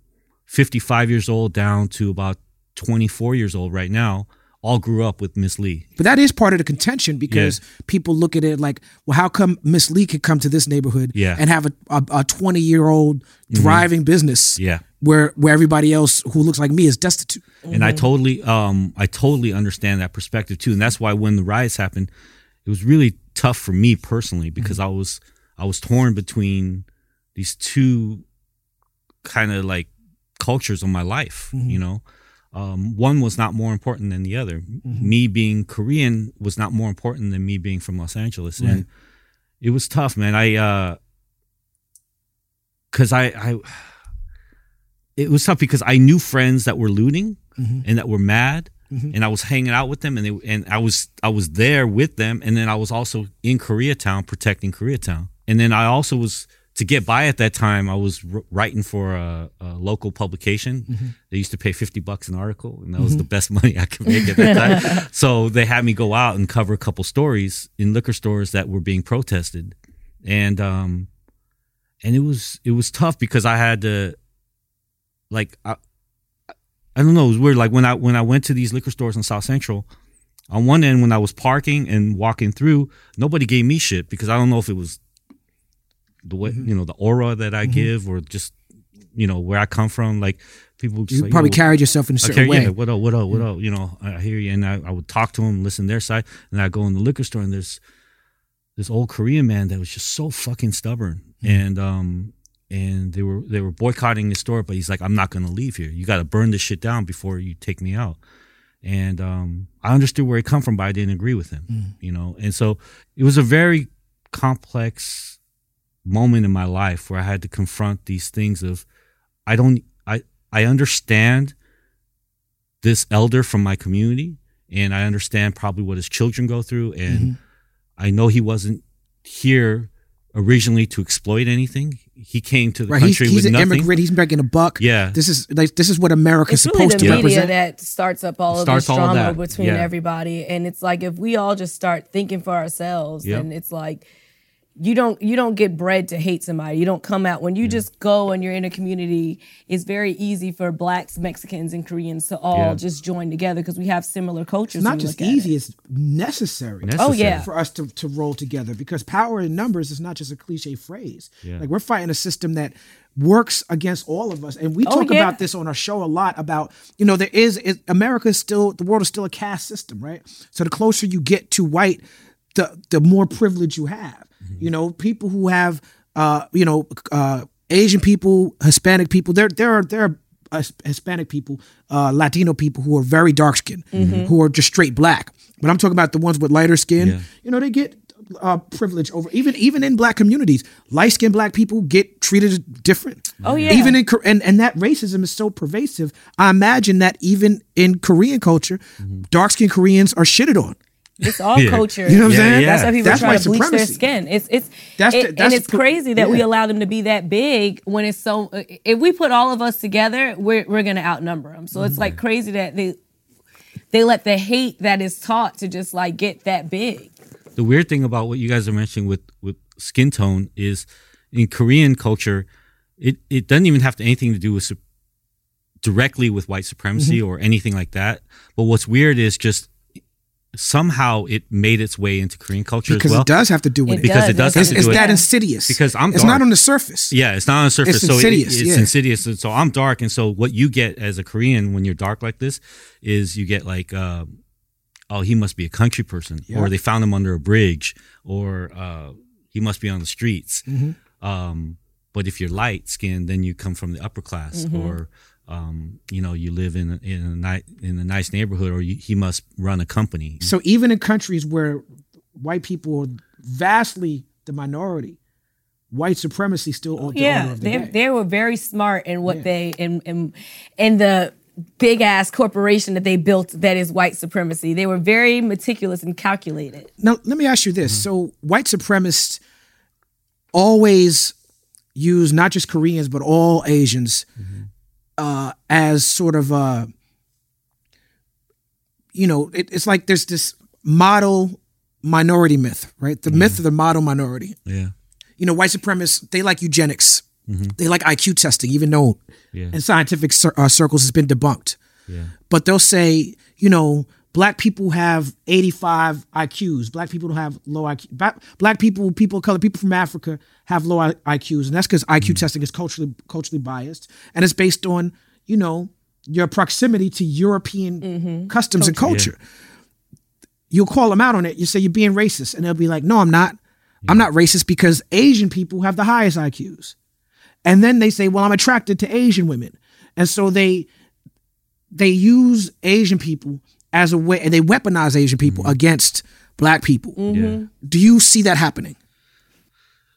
Speaker 3: 55 years old down to about 24 years old right now all grew up with Miss Lee.
Speaker 1: But that is part of the contention because people look at it like, well, how come Miss Lee could come to this neighborhood
Speaker 3: Yeah.
Speaker 1: and have a a twenty year old mm-hmm. thriving business
Speaker 3: Yeah.
Speaker 1: where where everybody else who looks like me is destitute?
Speaker 3: And I mm-hmm. totally um I totally understand that perspective too. And that's why when the riots happened, it was really tough for me personally because mm-hmm. I was I was torn between these two kind of like cultures of my life, you know. Um, one was not more important than the other. Me being Korean was not more important than me being from Los Angeles, and it was tough, man. I uh, because I I it was tough because I knew friends that were looting and that were mad, and I was hanging out with them, and they and I was I was there with them, and then I was also in Koreatown protecting Koreatown, and then I also was to get by at that time. I was r- writing for a, a local publication. They used to pay fifty bucks an article, and that was the best <laughs> money I could make at that time. <laughs> so they had me go out and cover a couple stories in liquor stores that were being protested, and um, and it was it was tough because I had to like I, I don't know it was weird like when I when I went to these liquor stores in South Central on one end when I was parking and walking through nobody gave me shit because I don't know if it was the way
Speaker 1: Mm-hmm.
Speaker 3: you know the aura that I give or just you know where I come from like people,
Speaker 1: you
Speaker 3: like,
Speaker 1: probably
Speaker 3: "Yo,
Speaker 1: carried yourself in a certain
Speaker 3: Okay,
Speaker 1: way.
Speaker 3: yeah, what up, what up, what up? You know, I hear you, and I, I would talk to them, listen to their side, and I go in the liquor store, and there's this old Korean man that was just so fucking stubborn, and um, and they were they were boycotting the store, but he's like, I'm not gonna leave here. You got to burn this shit down before you take me out. And um, I understood where he come from, but I didn't agree with him, you know. And so it was a very complex moment in my life where I had to confront these things of I don't I I understand this elder from my community and I understand probably what his children go through and
Speaker 1: Mm-hmm.
Speaker 3: I know he wasn't here originally to exploit anything. He came to the
Speaker 1: Right, he's,
Speaker 3: country
Speaker 1: he's
Speaker 3: with
Speaker 1: an
Speaker 3: nothing.
Speaker 1: immigrant. He's making a buck.
Speaker 3: Yeah.
Speaker 1: this is like this is what America's
Speaker 2: it's really
Speaker 1: supposed
Speaker 2: the
Speaker 1: to
Speaker 2: media
Speaker 1: represent.
Speaker 2: that starts up all of this
Speaker 3: all of
Speaker 2: drama
Speaker 3: that,
Speaker 2: between
Speaker 3: yeah.
Speaker 2: everybody and it's like if we all just start thinking for ourselves
Speaker 3: Yep.
Speaker 2: then it's like you don't you don't get bred to hate somebody you don't come out when you mm. just go and you're in a community it's very easy for blacks mexicans and koreans to all
Speaker 3: Yeah.
Speaker 2: just join together because we have similar cultures
Speaker 1: It's not
Speaker 2: when
Speaker 1: just easy;
Speaker 2: it.
Speaker 1: it's necessary.
Speaker 2: Oh, yeah.
Speaker 1: for us to, to roll together because power in numbers is not just a cliche phrase.
Speaker 3: Yeah.
Speaker 1: Like we're fighting a system that works against all of us, and we
Speaker 2: Oh,
Speaker 1: talk
Speaker 2: yeah.
Speaker 1: about this on our show a lot. About you know there is it, America is still the world is still a caste system, right? So the closer you get to white, the the more privilege you have.
Speaker 3: Mm-hmm.
Speaker 1: You know, people who have uh you know uh Asian people, Hispanic people, there there are there are uh, Hispanic people, uh, Latino people who are very dark skinned, who are just straight black. But I'm talking about the ones with lighter skin.
Speaker 3: Yeah.
Speaker 1: You know, they get uh, privilege over even even in black communities. Light skinned black people get treated different.
Speaker 2: Oh, yeah.
Speaker 1: Even in and and that racism is so pervasive. I imagine that even in Korean culture, dark skinned Koreans are shitted on.
Speaker 2: It's all
Speaker 3: Yeah.
Speaker 2: culture.
Speaker 1: You know what I'm
Speaker 3: Yeah,
Speaker 1: saying?
Speaker 3: yeah.
Speaker 2: That's why people
Speaker 1: That's
Speaker 2: try
Speaker 1: white
Speaker 2: to bleach their skin. It's it's
Speaker 1: That's
Speaker 2: it-
Speaker 1: the- that's
Speaker 2: and it's
Speaker 1: co-
Speaker 2: crazy that we allow them to be that big when it's so. If we put all of us together, we're we're gonna outnumber them. So it's like crazy that they they let the hate that is taught to just like get that big.
Speaker 3: the weird thing about what you guys are mentioning with with skin tone is in Korean culture, it it doesn't even have to anything to do with sup- directly with white supremacy
Speaker 1: Mm-hmm.
Speaker 3: or anything like that. But what's weird is just somehow it made its way into Korean culture
Speaker 1: Because
Speaker 3: as well.
Speaker 1: it does have to do with it.
Speaker 3: Because it does
Speaker 1: It's,
Speaker 3: have to
Speaker 1: it's
Speaker 3: do
Speaker 1: that
Speaker 3: it.
Speaker 1: insidious.
Speaker 3: Because I'm
Speaker 1: It's not on the surface.
Speaker 3: Yeah, it's not on the surface.
Speaker 1: It's
Speaker 3: so it-
Speaker 1: insidious,
Speaker 3: it's
Speaker 1: yeah.
Speaker 3: insidious. And so I'm dark, and so what you get as a Korean when you're dark like this is you get like, uh, oh, he must be a country person,
Speaker 1: Yeah.
Speaker 3: or they found him under a bridge, or uh, he must be on the streets.
Speaker 1: Mm-hmm.
Speaker 3: Um, but if you're light skinned, then you come from the upper class,
Speaker 1: Mm-hmm.
Speaker 3: or um, you know, you live in a, in a nice in a nice neighborhood, or you, he must run a company.
Speaker 1: So even in countries where white people are vastly the minority, white supremacy still on the
Speaker 2: yeah, they
Speaker 1: day.
Speaker 2: they were very smart in what they in in in the big ass corporation that they built that is white supremacy. They were very meticulous and calculated.
Speaker 1: Now, let me ask you this. So, white supremacists always use not just Koreans, but all Asians uh, as sort of, uh, you know, it, it's like there's this model minority myth, right? The myth of the model minority.
Speaker 3: Yeah.
Speaker 1: You know, white supremacists, they like eugenics. They like IQ testing, even though
Speaker 3: Yeah.
Speaker 1: in scientific cir- uh, circles it's been debunked.
Speaker 3: Yeah.
Speaker 1: But they'll say, you know, black people have 85 IQs. Black people don't have low IQ. Black, people, people of color, people from Africa have low IQs, and that's because IQ mm. testing is culturally culturally biased, and it's based on you know your proximity to European mm-hmm. customs and culture. You'll call them out on it. You say you're being racist, and they'll be like, "No, I'm not. I'm not racist because Asian people have the highest IQs." And then they say, "Well, I'm attracted to Asian women," and so they they use Asian people as a way, and they weaponize Asian people against black people.
Speaker 3: Yeah.
Speaker 1: Do you see that happening?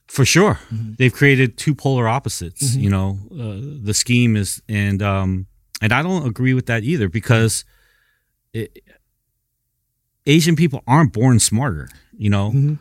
Speaker 3: For sure,
Speaker 1: Mm-hmm.
Speaker 3: they've created two polar opposites. You know, uh, the scheme is, and um, and I don't agree with that either because it, Asian people aren't born smarter. You know,
Speaker 1: Mm-hmm.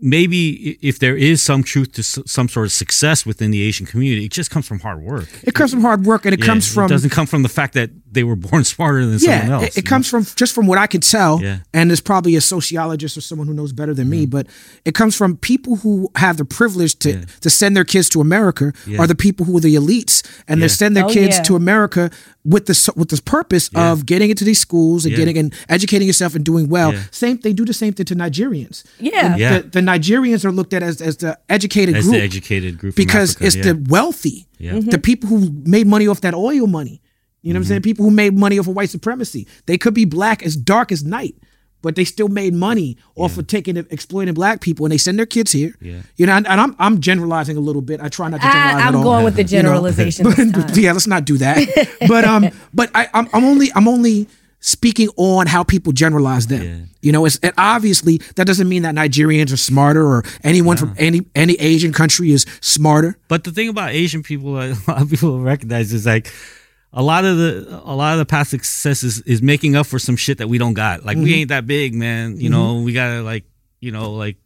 Speaker 3: Maybe if there is some truth to some sort of success within the Asian community, it just comes from hard work.
Speaker 1: It comes from hard work, and it
Speaker 3: Yeah,
Speaker 1: comes from
Speaker 3: It doesn't come from the fact that they were born <laughs> smarter than someone else.
Speaker 1: It,
Speaker 3: you
Speaker 1: it comes from just from what I can tell,
Speaker 3: Yeah.
Speaker 1: and there's probably a sociologist or someone who knows better than
Speaker 3: Mm-hmm.
Speaker 1: me, but it comes from people who have the privilege to to send their kids to America,
Speaker 3: Yeah.
Speaker 1: are the people who are the elites, and they send their
Speaker 2: Oh,
Speaker 1: kids
Speaker 2: yeah.
Speaker 1: to America with the with the purpose
Speaker 3: Yeah.
Speaker 1: of getting into these schools and
Speaker 3: Yeah.
Speaker 1: getting and educating yourself and doing well.
Speaker 3: Yeah.
Speaker 1: Same, they do the same thing to Nigerians.
Speaker 2: Yeah.
Speaker 3: Yeah.
Speaker 1: The, the Nigerians are looked at as as the educated
Speaker 3: As
Speaker 1: group
Speaker 3: the educated group
Speaker 1: because
Speaker 3: Africa,
Speaker 1: it's
Speaker 3: yeah.
Speaker 1: the wealthy,
Speaker 3: Yeah. Mhm.
Speaker 1: the people who made money off that oil money. You know what I'm
Speaker 3: Mm-hmm.
Speaker 1: saying? People who made money off of white supremacy. They could be black as dark as night, but they still made money off of taking exploiting black people, and they send their kids here.
Speaker 3: Yeah.
Speaker 1: You know, and, and I'm I'm generalizing a little bit. I try not to generalize
Speaker 2: I,
Speaker 1: at
Speaker 2: I'm
Speaker 1: all.
Speaker 2: going with the <laughs>
Speaker 1: you know.
Speaker 2: generalization. <laughs>
Speaker 1: But, yeah, let's not do that. <laughs> but um, but I, I'm I'm only I'm only speaking on how people generalize them.
Speaker 3: Yeah.
Speaker 1: You know, it's and obviously that doesn't mean that Nigerians are smarter or anyone from any any Asian country is smarter.
Speaker 3: But the thing about Asian people, a lot of people recognize is like a lot of the a lot of the past success is, is making up for some shit that we don't got. Like
Speaker 1: Mm-hmm.
Speaker 3: we ain't that big, man. You know, we gotta like you know like.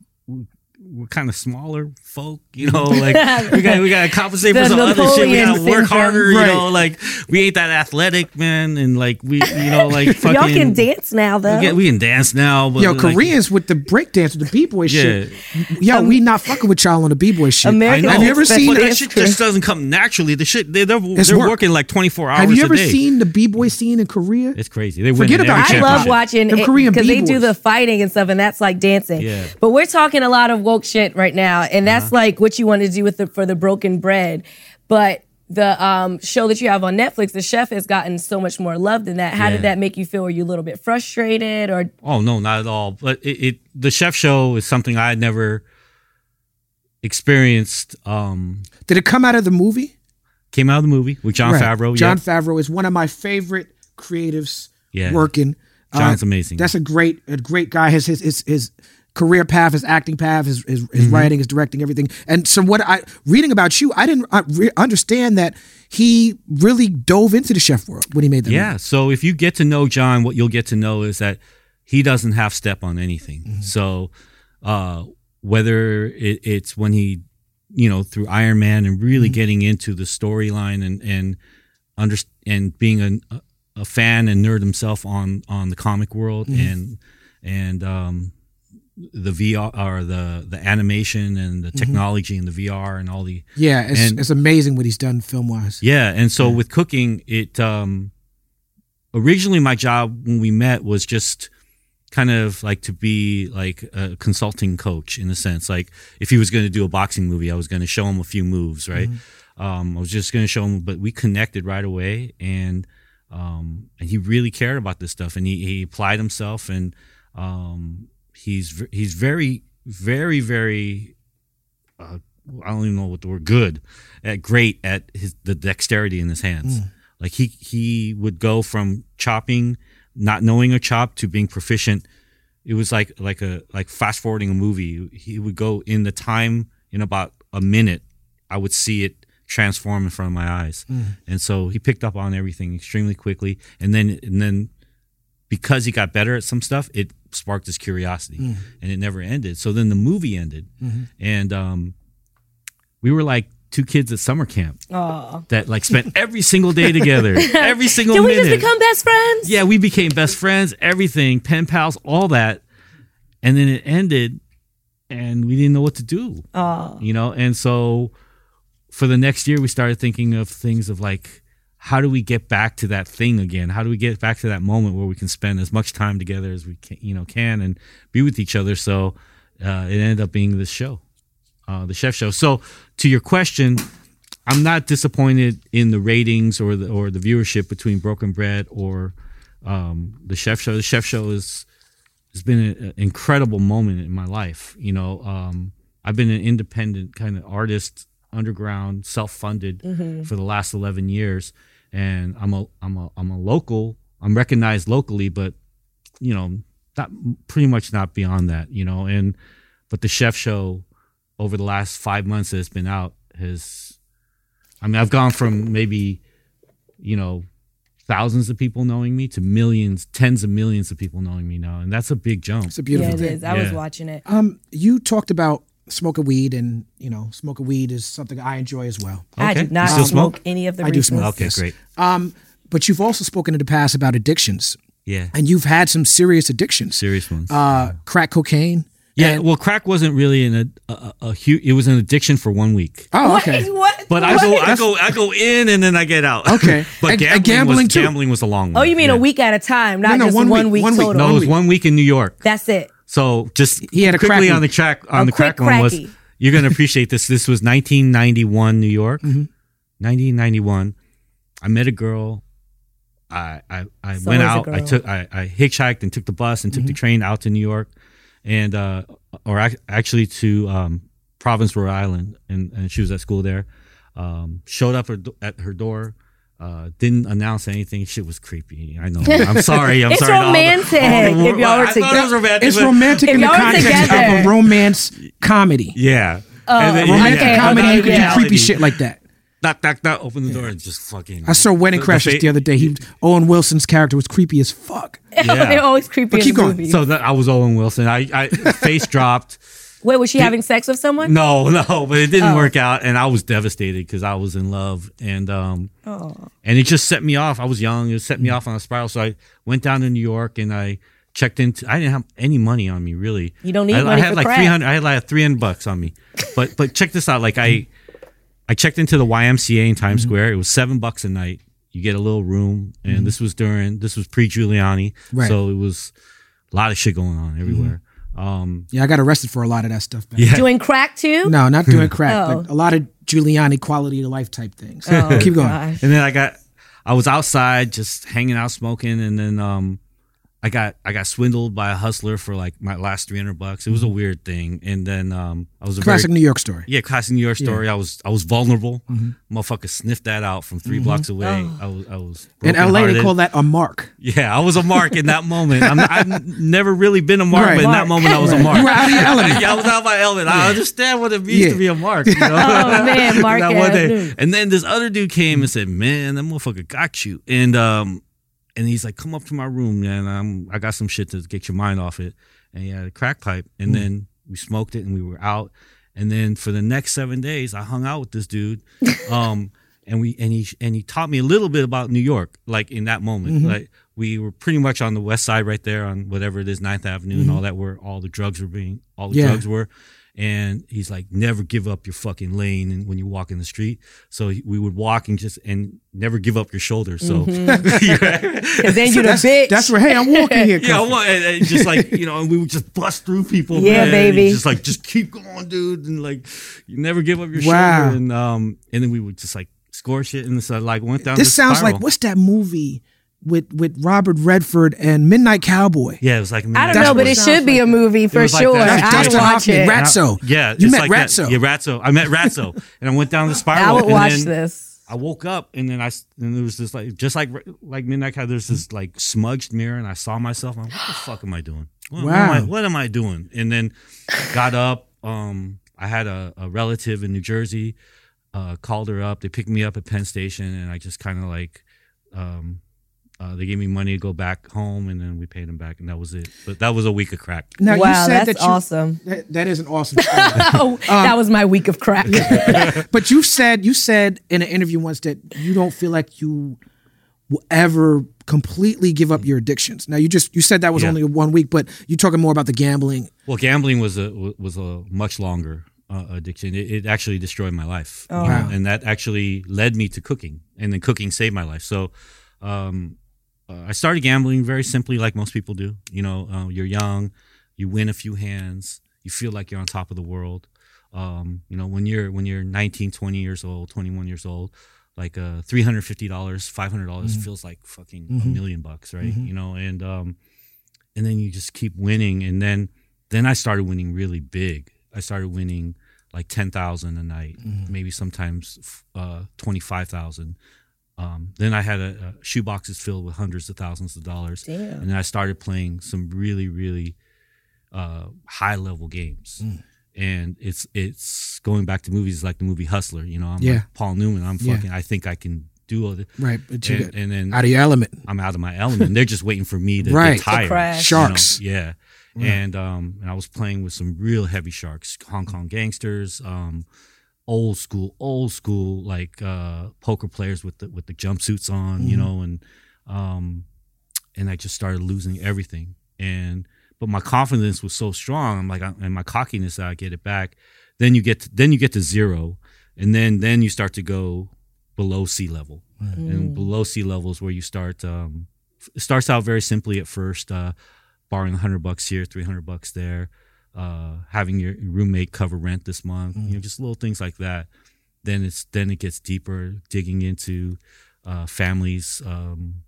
Speaker 3: We- We're kind of smaller folk, you <laughs> know. Like we got we got to compensate for
Speaker 2: The
Speaker 3: some other shit. We got to work
Speaker 2: syndrome.
Speaker 3: harder, you
Speaker 1: Right.
Speaker 3: know. Like we ain't that athletic, man, and like we, you know, like fucking. <laughs>
Speaker 2: Y'all can dance now, though.
Speaker 3: We, can, we can dance now, but
Speaker 1: Yo,
Speaker 3: like,
Speaker 1: Koreans with the breakdance, with the b-boy shit. Yo,
Speaker 2: Um,
Speaker 1: we not fucking with y'all on the b-boy shit.
Speaker 2: American
Speaker 1: Have you ever
Speaker 2: Express
Speaker 1: seen
Speaker 3: that shit just doesn't come naturally. The shit they, they're they're
Speaker 1: work.
Speaker 3: working like twenty four hours
Speaker 1: Have you ever
Speaker 3: a day.
Speaker 1: seen the b-boy scene in Korea?
Speaker 3: It's crazy. They
Speaker 1: Forget about
Speaker 2: I love watching
Speaker 1: the Korean
Speaker 2: because they do the fighting and stuff, and that's like dancing.
Speaker 3: Yeah.
Speaker 2: But we're talking a lot of woke shit right now, and that's
Speaker 1: Uh-huh.
Speaker 2: like what you want to do with the for the broken bread. But the um, show that you have on Netflix, The Chef, has gotten so much more love than that. How
Speaker 3: Yeah.
Speaker 2: did that make you feel? Were you a little bit frustrated, or
Speaker 3: Oh no, not at all. But it, it the chef show is something I had never experienced. Um,
Speaker 1: Did it come out of the movie?
Speaker 3: came out of the movie with John
Speaker 1: Right.
Speaker 3: Favreau.
Speaker 1: John
Speaker 3: yeah.
Speaker 1: Favreau is one of my favorite creatives
Speaker 3: Yeah.
Speaker 1: working. Uh,
Speaker 3: John's amazing.
Speaker 1: That's a great, a great guy. His his his, his career path, his acting path, his his, his
Speaker 3: Mm-hmm.
Speaker 1: writing, his directing, everything. And so, what I reading about you, I didn't re- understand that he really dove into the chef world when he made that.
Speaker 3: Yeah.
Speaker 1: movie.
Speaker 3: So if you get to know John, what you'll get to know is that he doesn't half step on anything.
Speaker 1: Mm-hmm.
Speaker 3: So uh, whether it, it's when he, you know, through Iron Man and really
Speaker 1: Mm-hmm.
Speaker 3: getting into the storyline and and under and being a, a fan and nerd himself on on the comic world
Speaker 1: Mm-hmm.
Speaker 3: and and um, the VR or the the animation and the
Speaker 1: Mm-hmm.
Speaker 3: technology and the VR and all the
Speaker 1: yeah, it's,
Speaker 3: And-
Speaker 1: it's amazing what he's done film wise.
Speaker 3: yeah, and so with cooking, it um originally my job when we met was just kind of like to be like a consulting coach in a sense. Like if he was going to do a boxing movie, I was going to show him a few moves, right? Um, I was just going to show him, but we connected right away, and um, and he really cared about this stuff, and he he applied himself, and um, he's he's very very very uh, I don't even know what the word good at great at his the dexterity in his hands. Like he he would go from chopping, not knowing a chop to being proficient. It was like like a like fast forwarding a movie. He would go in the time in about a minute, I would see it transform in front of my eyes. And so he picked up on everything extremely quickly. And then and then because he got better at some stuff, it sparked his curiosity, and it never ended. So then the movie ended, and um, we were like two kids at summer camp
Speaker 2: Aw.
Speaker 3: that like spent every single day together, <laughs> every single day.
Speaker 2: Did we
Speaker 3: minute.
Speaker 2: just become best friends?
Speaker 3: yeah, we became best friends, everything, pen pals, all that, and then it ended, and we didn't know what to do.
Speaker 2: Aw.
Speaker 3: You know, and so for the next year, we started thinking of things of like. How do we get back to that thing again? How do we get back to that moment where we can spend as much time together as we can, you know, can and be with each other? So uh, it ended up being this show, uh, the Chef Show. So to your question, I'm not disappointed in the ratings or the or the viewership between Broken Bread or um, the Chef Show. The Chef Show is has been an incredible moment in my life. You know, um, I've been an independent kind of artist, underground, self funded for the last eleven years, and I'm a I'm a I'm a local. I'm recognized locally, but you know, not pretty much not beyond that. You know, and but the Chef Show over the last five months that it's been out has I mean, I've gone from maybe, you know, thousands of people knowing me to millions, tens of millions of people knowing me now. And that's a big jump.
Speaker 1: It's a
Speaker 2: Yeah,
Speaker 1: beautiful
Speaker 2: it
Speaker 1: thing.
Speaker 2: is. I was watching it.
Speaker 1: Um, you talked about smoking weed, and you know, smoke a weed is something I enjoy as well.
Speaker 2: I
Speaker 3: Okay.
Speaker 2: do not
Speaker 3: still
Speaker 2: smoke,
Speaker 3: smoke?
Speaker 2: any of the
Speaker 1: I do smoke.
Speaker 3: Okay,
Speaker 1: Yes.
Speaker 3: great.
Speaker 1: Um, but you've also spoken in the past about addictions,
Speaker 3: Yeah.
Speaker 1: and you've had some serious addictions.
Speaker 3: Serious ones.
Speaker 1: Uh, crack cocaine.
Speaker 3: yeah.
Speaker 1: and-
Speaker 3: well, crack wasn't really an, a, a, a huge, it was an addiction for one week.
Speaker 1: oh, okay. <laughs>
Speaker 2: What?
Speaker 3: But I go, I go, I go in and then I get out.
Speaker 1: Okay. <laughs>
Speaker 3: but
Speaker 1: And-
Speaker 3: gambling,
Speaker 1: and gambling
Speaker 3: was,
Speaker 1: too.
Speaker 3: gambling was a long one.
Speaker 2: Oh, you mean
Speaker 3: Yeah.
Speaker 2: a week at a time, not
Speaker 1: no,
Speaker 2: just
Speaker 1: one
Speaker 2: one,
Speaker 1: week,
Speaker 2: week,
Speaker 1: one week.
Speaker 2: total.
Speaker 3: No, it was one week in New York.
Speaker 2: That's it.
Speaker 3: So just
Speaker 1: He had a
Speaker 3: quickly
Speaker 1: crack
Speaker 3: on the track on
Speaker 2: A
Speaker 3: the crack one was you're gonna appreciate this. This was 1991 New York,
Speaker 1: Mm-hmm.
Speaker 3: 1991. I met a girl. I I, I
Speaker 2: So
Speaker 3: went out. I took I, I hitchhiked and took the bus and took
Speaker 1: Mm-hmm.
Speaker 3: the train out to New York, and uh, or ac- actually to um, Providence, Rhode Island, and, and she was at school there. Um, showed up her, at her door. Uh, didn't announce anything. Shit was creepy. I know. I'm sorry. I'm <laughs>
Speaker 2: It's
Speaker 3: sorry. to all the-
Speaker 2: romantic
Speaker 3: all the
Speaker 2: if y'all were
Speaker 3: I thought it
Speaker 2: together.
Speaker 3: was romantic.
Speaker 1: It's romantic
Speaker 2: If
Speaker 1: in the
Speaker 2: y'all were
Speaker 1: context of
Speaker 2: together-
Speaker 1: a romance comedy.
Speaker 3: Yeah.
Speaker 2: Oh,
Speaker 3: And then-
Speaker 1: Romantic
Speaker 2: Okay,
Speaker 1: comedy, you can do creepy shit like that.
Speaker 3: Knock, knock, knock. Open the door and just fucking.
Speaker 1: I saw Wedding
Speaker 3: The-
Speaker 1: Crashers
Speaker 3: fa-
Speaker 1: the other day. He Owen Wilson's character was creepy as fuck. <laughs> Yeah.
Speaker 2: They're always creepy
Speaker 1: But keep
Speaker 2: the
Speaker 1: going.
Speaker 2: movies.
Speaker 3: So that I was Owen Wilson. I, I face <laughs> dropped.
Speaker 2: Wait, was she having sex with someone?
Speaker 3: No, <laughs> no, but it didn't
Speaker 2: Oh.
Speaker 3: work out, and I was devastated because I was in love, and um,
Speaker 2: Oh.
Speaker 3: and it just set me off. I was young; it set me off on a spiral. So I went down to New York and I checked into. I didn't have any money on me, really.
Speaker 2: You don't need
Speaker 3: I, I had
Speaker 2: for
Speaker 3: like three hundred. I had like three hundred bucks on me, but but check this out. Like I, I checked into the YMCA in Times Square. It was seven bucks a night. You get a little room, and this was during this was pre Giuliani,
Speaker 1: Right.
Speaker 3: so it was a lot of shit going on everywhere. Um,
Speaker 1: Yeah, I got arrested for a lot of that stuff. Back
Speaker 3: Yeah.
Speaker 2: Doing crack too?
Speaker 1: No, not doing crack,
Speaker 2: Oh.
Speaker 1: but a lot of Giuliani quality of life type things.
Speaker 2: Oh,
Speaker 1: Keep going.
Speaker 2: gosh.
Speaker 3: And then I got, I was outside just hanging out smoking, and then um, I got I got swindled by a hustler for like my last three hundred bucks. It was a weird thing, and then um, I was a
Speaker 1: Classic
Speaker 3: very
Speaker 1: New York story.
Speaker 3: yeah classic New York story. I was I was vulnerable.
Speaker 1: Mm-hmm.
Speaker 3: Motherfucker sniffed that out from 3 blocks away. I was I was
Speaker 1: In LA, they call that a mark.
Speaker 3: yeah. I was a mark in that moment. I'm, I've never really been a mark,
Speaker 1: Right.
Speaker 3: but in that moment I was a mark.
Speaker 1: You were out of your element. <laughs>
Speaker 3: yeah, I was out of my element. I understand what it means
Speaker 1: Yeah.
Speaker 3: to be a mark. You know? <laughs>
Speaker 2: Oh, man, <laughs> Mark
Speaker 3: That one day. And then this other dude came and said, "Man, that motherfucker got you." And um, and he's like, "Come up to my room, man. I'm I got some shit to get your mind off it." And he had a crack pipe, and then we smoked it, and we were out. And then for the next seven days, I hung out with this dude. <laughs> Um. And we and he and he taught me a little bit about New York, like in that moment.
Speaker 1: Mm-hmm.
Speaker 3: Like we were pretty much on the west side, right there on whatever it is, Ninth Avenue, and all that, where all the drugs were being, all the
Speaker 1: Mm-hmm. Yeah.
Speaker 3: drugs were. And he's like, never give up your fucking lane and when you walk in the street. So he- we would walk and just and never give up your shoulder. So <laughs>
Speaker 2: Because then you the
Speaker 1: That's,
Speaker 2: bitch.
Speaker 1: that's where, hey, I'm walking here. <laughs>
Speaker 3: yeah,
Speaker 1: cuff.
Speaker 3: well, and, and just like you know, and we would just bust through people.
Speaker 2: Yeah,
Speaker 3: man,
Speaker 2: baby.
Speaker 3: Just like just keep going, dude, and like you never give up your
Speaker 1: Wow.
Speaker 3: shoulder. And um, and then we would just like score shit, and so like went down.
Speaker 1: This sounds
Speaker 3: spiral.
Speaker 1: like what's that movie with with Robert Redford and Midnight Cowboy?
Speaker 3: Yeah, it was like
Speaker 2: I don't
Speaker 1: That's
Speaker 2: know, but
Speaker 1: it
Speaker 2: it should be a movie for
Speaker 3: was like
Speaker 2: sure.
Speaker 3: that.
Speaker 2: I
Speaker 3: That's
Speaker 2: would watch
Speaker 1: Hoffman,
Speaker 2: it.
Speaker 1: Rat- Ratso.
Speaker 3: Yeah,
Speaker 1: You met
Speaker 3: like that.
Speaker 1: Ratso.
Speaker 3: Yeah, Ratso. I met Ratso, <laughs> and I went down the spiral.
Speaker 2: I would
Speaker 3: and
Speaker 2: watch
Speaker 3: then
Speaker 2: this.
Speaker 3: I woke up and then I and there was this like just like like midnight Cowboy, there's this like smudged mirror and I saw myself. I'm like, what the fuck am I doing? What, what am I,
Speaker 1: Wow.
Speaker 3: what am I doing? And then got up. Um, I had a, a relative in New Jersey, uh, called her up. They picked me up at Penn Station, and I just kind of like, um, uh, they gave me money to go back home, and then we paid them back, and that was it. But that was a week of crack.
Speaker 1: Now,
Speaker 2: wow, that's
Speaker 1: that you-
Speaker 2: awesome.
Speaker 1: That, that is an awesome story. <laughs>
Speaker 2: Oh, <laughs> that was my week of crack. <laughs>
Speaker 1: but you said you said in an interview once that you don't feel like you will ever completely give up your addictions. Now you just you said that was
Speaker 3: Yeah.
Speaker 1: only one week, but you're talking more about the gambling.
Speaker 3: Well, gambling was a was a much longer uh, addiction. It, it actually destroyed my life, you know,
Speaker 1: Wow.
Speaker 3: and that actually led me to cooking, and then cooking saved my life. So, um, uh, I started gambling very simply, like most people do. You know, uh, you're young, you win a few hands, you feel like you're on top of the world. Um, you know, when you're when you're 19, 20 years old, 21 years old, like uh, three hundred fifty dollars, five hundred dollars feels like fucking a million bucks, right? You know, and um, and then you just keep winning, and then then I started winning really big. I started winning like ten thousand a night, maybe sometimes uh, twenty five thousand. Um, then I had a, a shoe boxes filled with hundreds of thousands of dollars,
Speaker 2: Damn.
Speaker 3: and then I started playing some really really uh, high level games. And it's it's going back to movies like the movie Hustler. You know, I'm
Speaker 1: Yeah.
Speaker 3: like Paul Newman. I'm
Speaker 1: Yeah.
Speaker 3: fucking. I think I can do all this.
Speaker 1: Right, but you
Speaker 3: And,
Speaker 1: get
Speaker 3: and then
Speaker 1: out of your element.
Speaker 3: I'm out of my element. They're just waiting for me to
Speaker 1: Right.
Speaker 3: get tired.
Speaker 2: crash.
Speaker 3: you know?
Speaker 1: Sharks.
Speaker 3: Yeah. And um and I was playing with some real heavy sharks, Hong Kong gangsters, um, old school, old school like uh poker players with the with the jumpsuits on, you know, and um and I just started losing everything. And but my confidence was so strong. I'm like, I- and my cockiness that I get it back. Then you get to, then you get to zero, and then then you start to go below sea level, and below sea levels where you start. Um, it starts out very simply at first, uh, borrowing hundred bucks here, three hundred bucks there, uh, having your roommate cover rent this month, you know, just little things like that. Then it's then it gets deeper, digging into uh, families, um,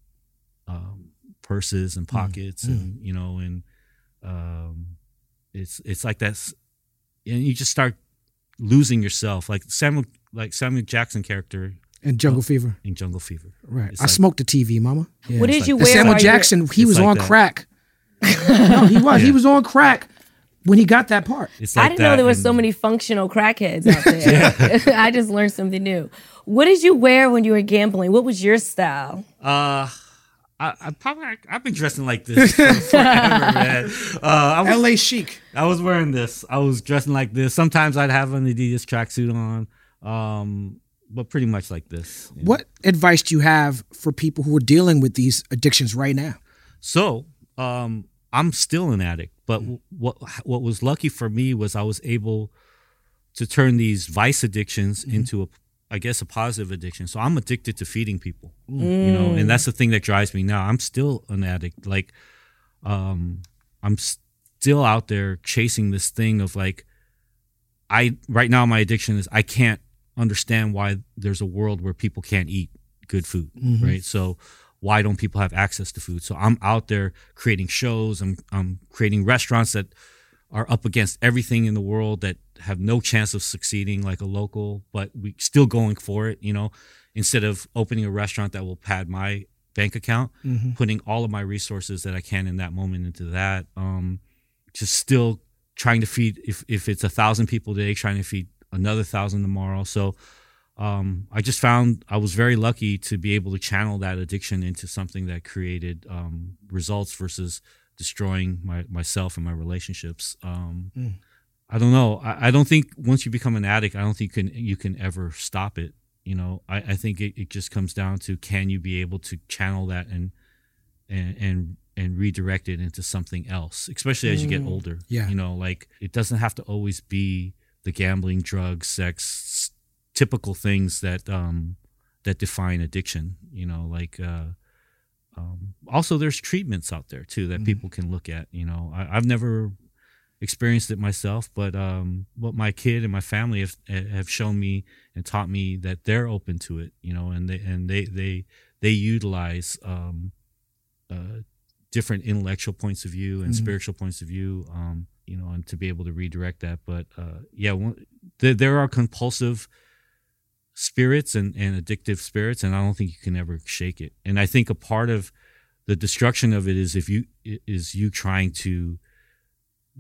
Speaker 3: um, purses and pockets, and you know, and um, it's it's like that's, and you just start losing yourself, like Samuel, like Samuel Jackson character
Speaker 1: And Jungle Fever.
Speaker 3: in Jungle Fever.
Speaker 1: Right.
Speaker 3: It's
Speaker 1: I
Speaker 3: like-
Speaker 1: smoked the TV, mama. Yeah.
Speaker 2: What did
Speaker 3: like
Speaker 2: you wear?
Speaker 1: Samuel
Speaker 2: while you were-
Speaker 1: Jackson, he was
Speaker 3: like
Speaker 1: on
Speaker 3: that.
Speaker 1: crack. <laughs> no, he was. He was on crack when he got that part.
Speaker 3: It's
Speaker 2: I didn't know there were so many functional crackheads out there. <laughs> I just learned something new. What did you wear when you were gambling? What was your style?
Speaker 3: Uh, I, I probably I've been dressing like this for <laughs> forever, man. Uh, I was
Speaker 1: L.A. chic.
Speaker 3: I was wearing this. I was dressing like this. Sometimes I'd have an Adidas tracksuit on, um, but pretty much like this. you know.
Speaker 1: What advice do you have for people who are dealing with these addictions right now?
Speaker 3: So, um, I'm still an addict, but
Speaker 1: Mm.
Speaker 3: what what was lucky for me was I was able to turn these vice addictions
Speaker 1: Mm-hmm.
Speaker 3: into a, I guess, a positive addiction. So I'm addicted to feeding people,
Speaker 1: Mm.
Speaker 3: you know, and that's the thing that drives me now. I'm still an addict. Like, um, I'm still out there chasing this thing of like, I right now my addiction is I can't understand why there's a world where people can't eat good food, right? So why don't people have access to food? So I'm out there creating shows. I'm I'm creating restaurants that are up against everything in the world that have no chance of succeeding like a LocoL, but we still going for it, you know, instead of opening a restaurant that will pad my bank account, putting all of my resources that I can in that moment into that. Um, just still trying to feed if if it's a thousand people today, trying to feed another thousand tomorrow. So um, I just found I was very lucky to be able to channel that addiction into something that created um, results versus destroying my myself and my relationships. Um, I don't know. I, I don't think once you become an addict, I don't think you can you can ever stop it. You know, I, I think it, it just comes down to can you be able to channel that and and and and redirect it into something else, especially as you get older.
Speaker 1: Yeah.
Speaker 3: You know, like it doesn't have to always be the gambling, drugs, sex, typical things that um that define addiction. You know, like uh um, also there's treatments out there too that people can look at. You know, I, I've never experienced it myself, but um, what my kid and my family have have shown me and taught me that they're open to it. You know, and they and they they they utilize um, uh, different intellectual points of view and spiritual points of view. Um, you know, and to be able to redirect that. But uh, yeah, one, there, there are compulsive spirits and, and addictive spirits, and I don't think you can ever shake it. And I think a part of the destruction of it is if you is you trying to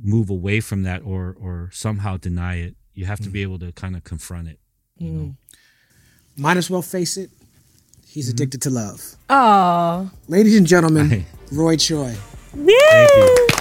Speaker 3: move away from that or or somehow deny it you have to be mm-hmm. able to kind of confront it. you know mm-hmm.
Speaker 1: Might as well face it. He's mm-hmm. addicted to love.
Speaker 2: Oh,
Speaker 1: Ladies and gentlemen, Roy Choi.
Speaker 2: yay!
Speaker 3: Thank you.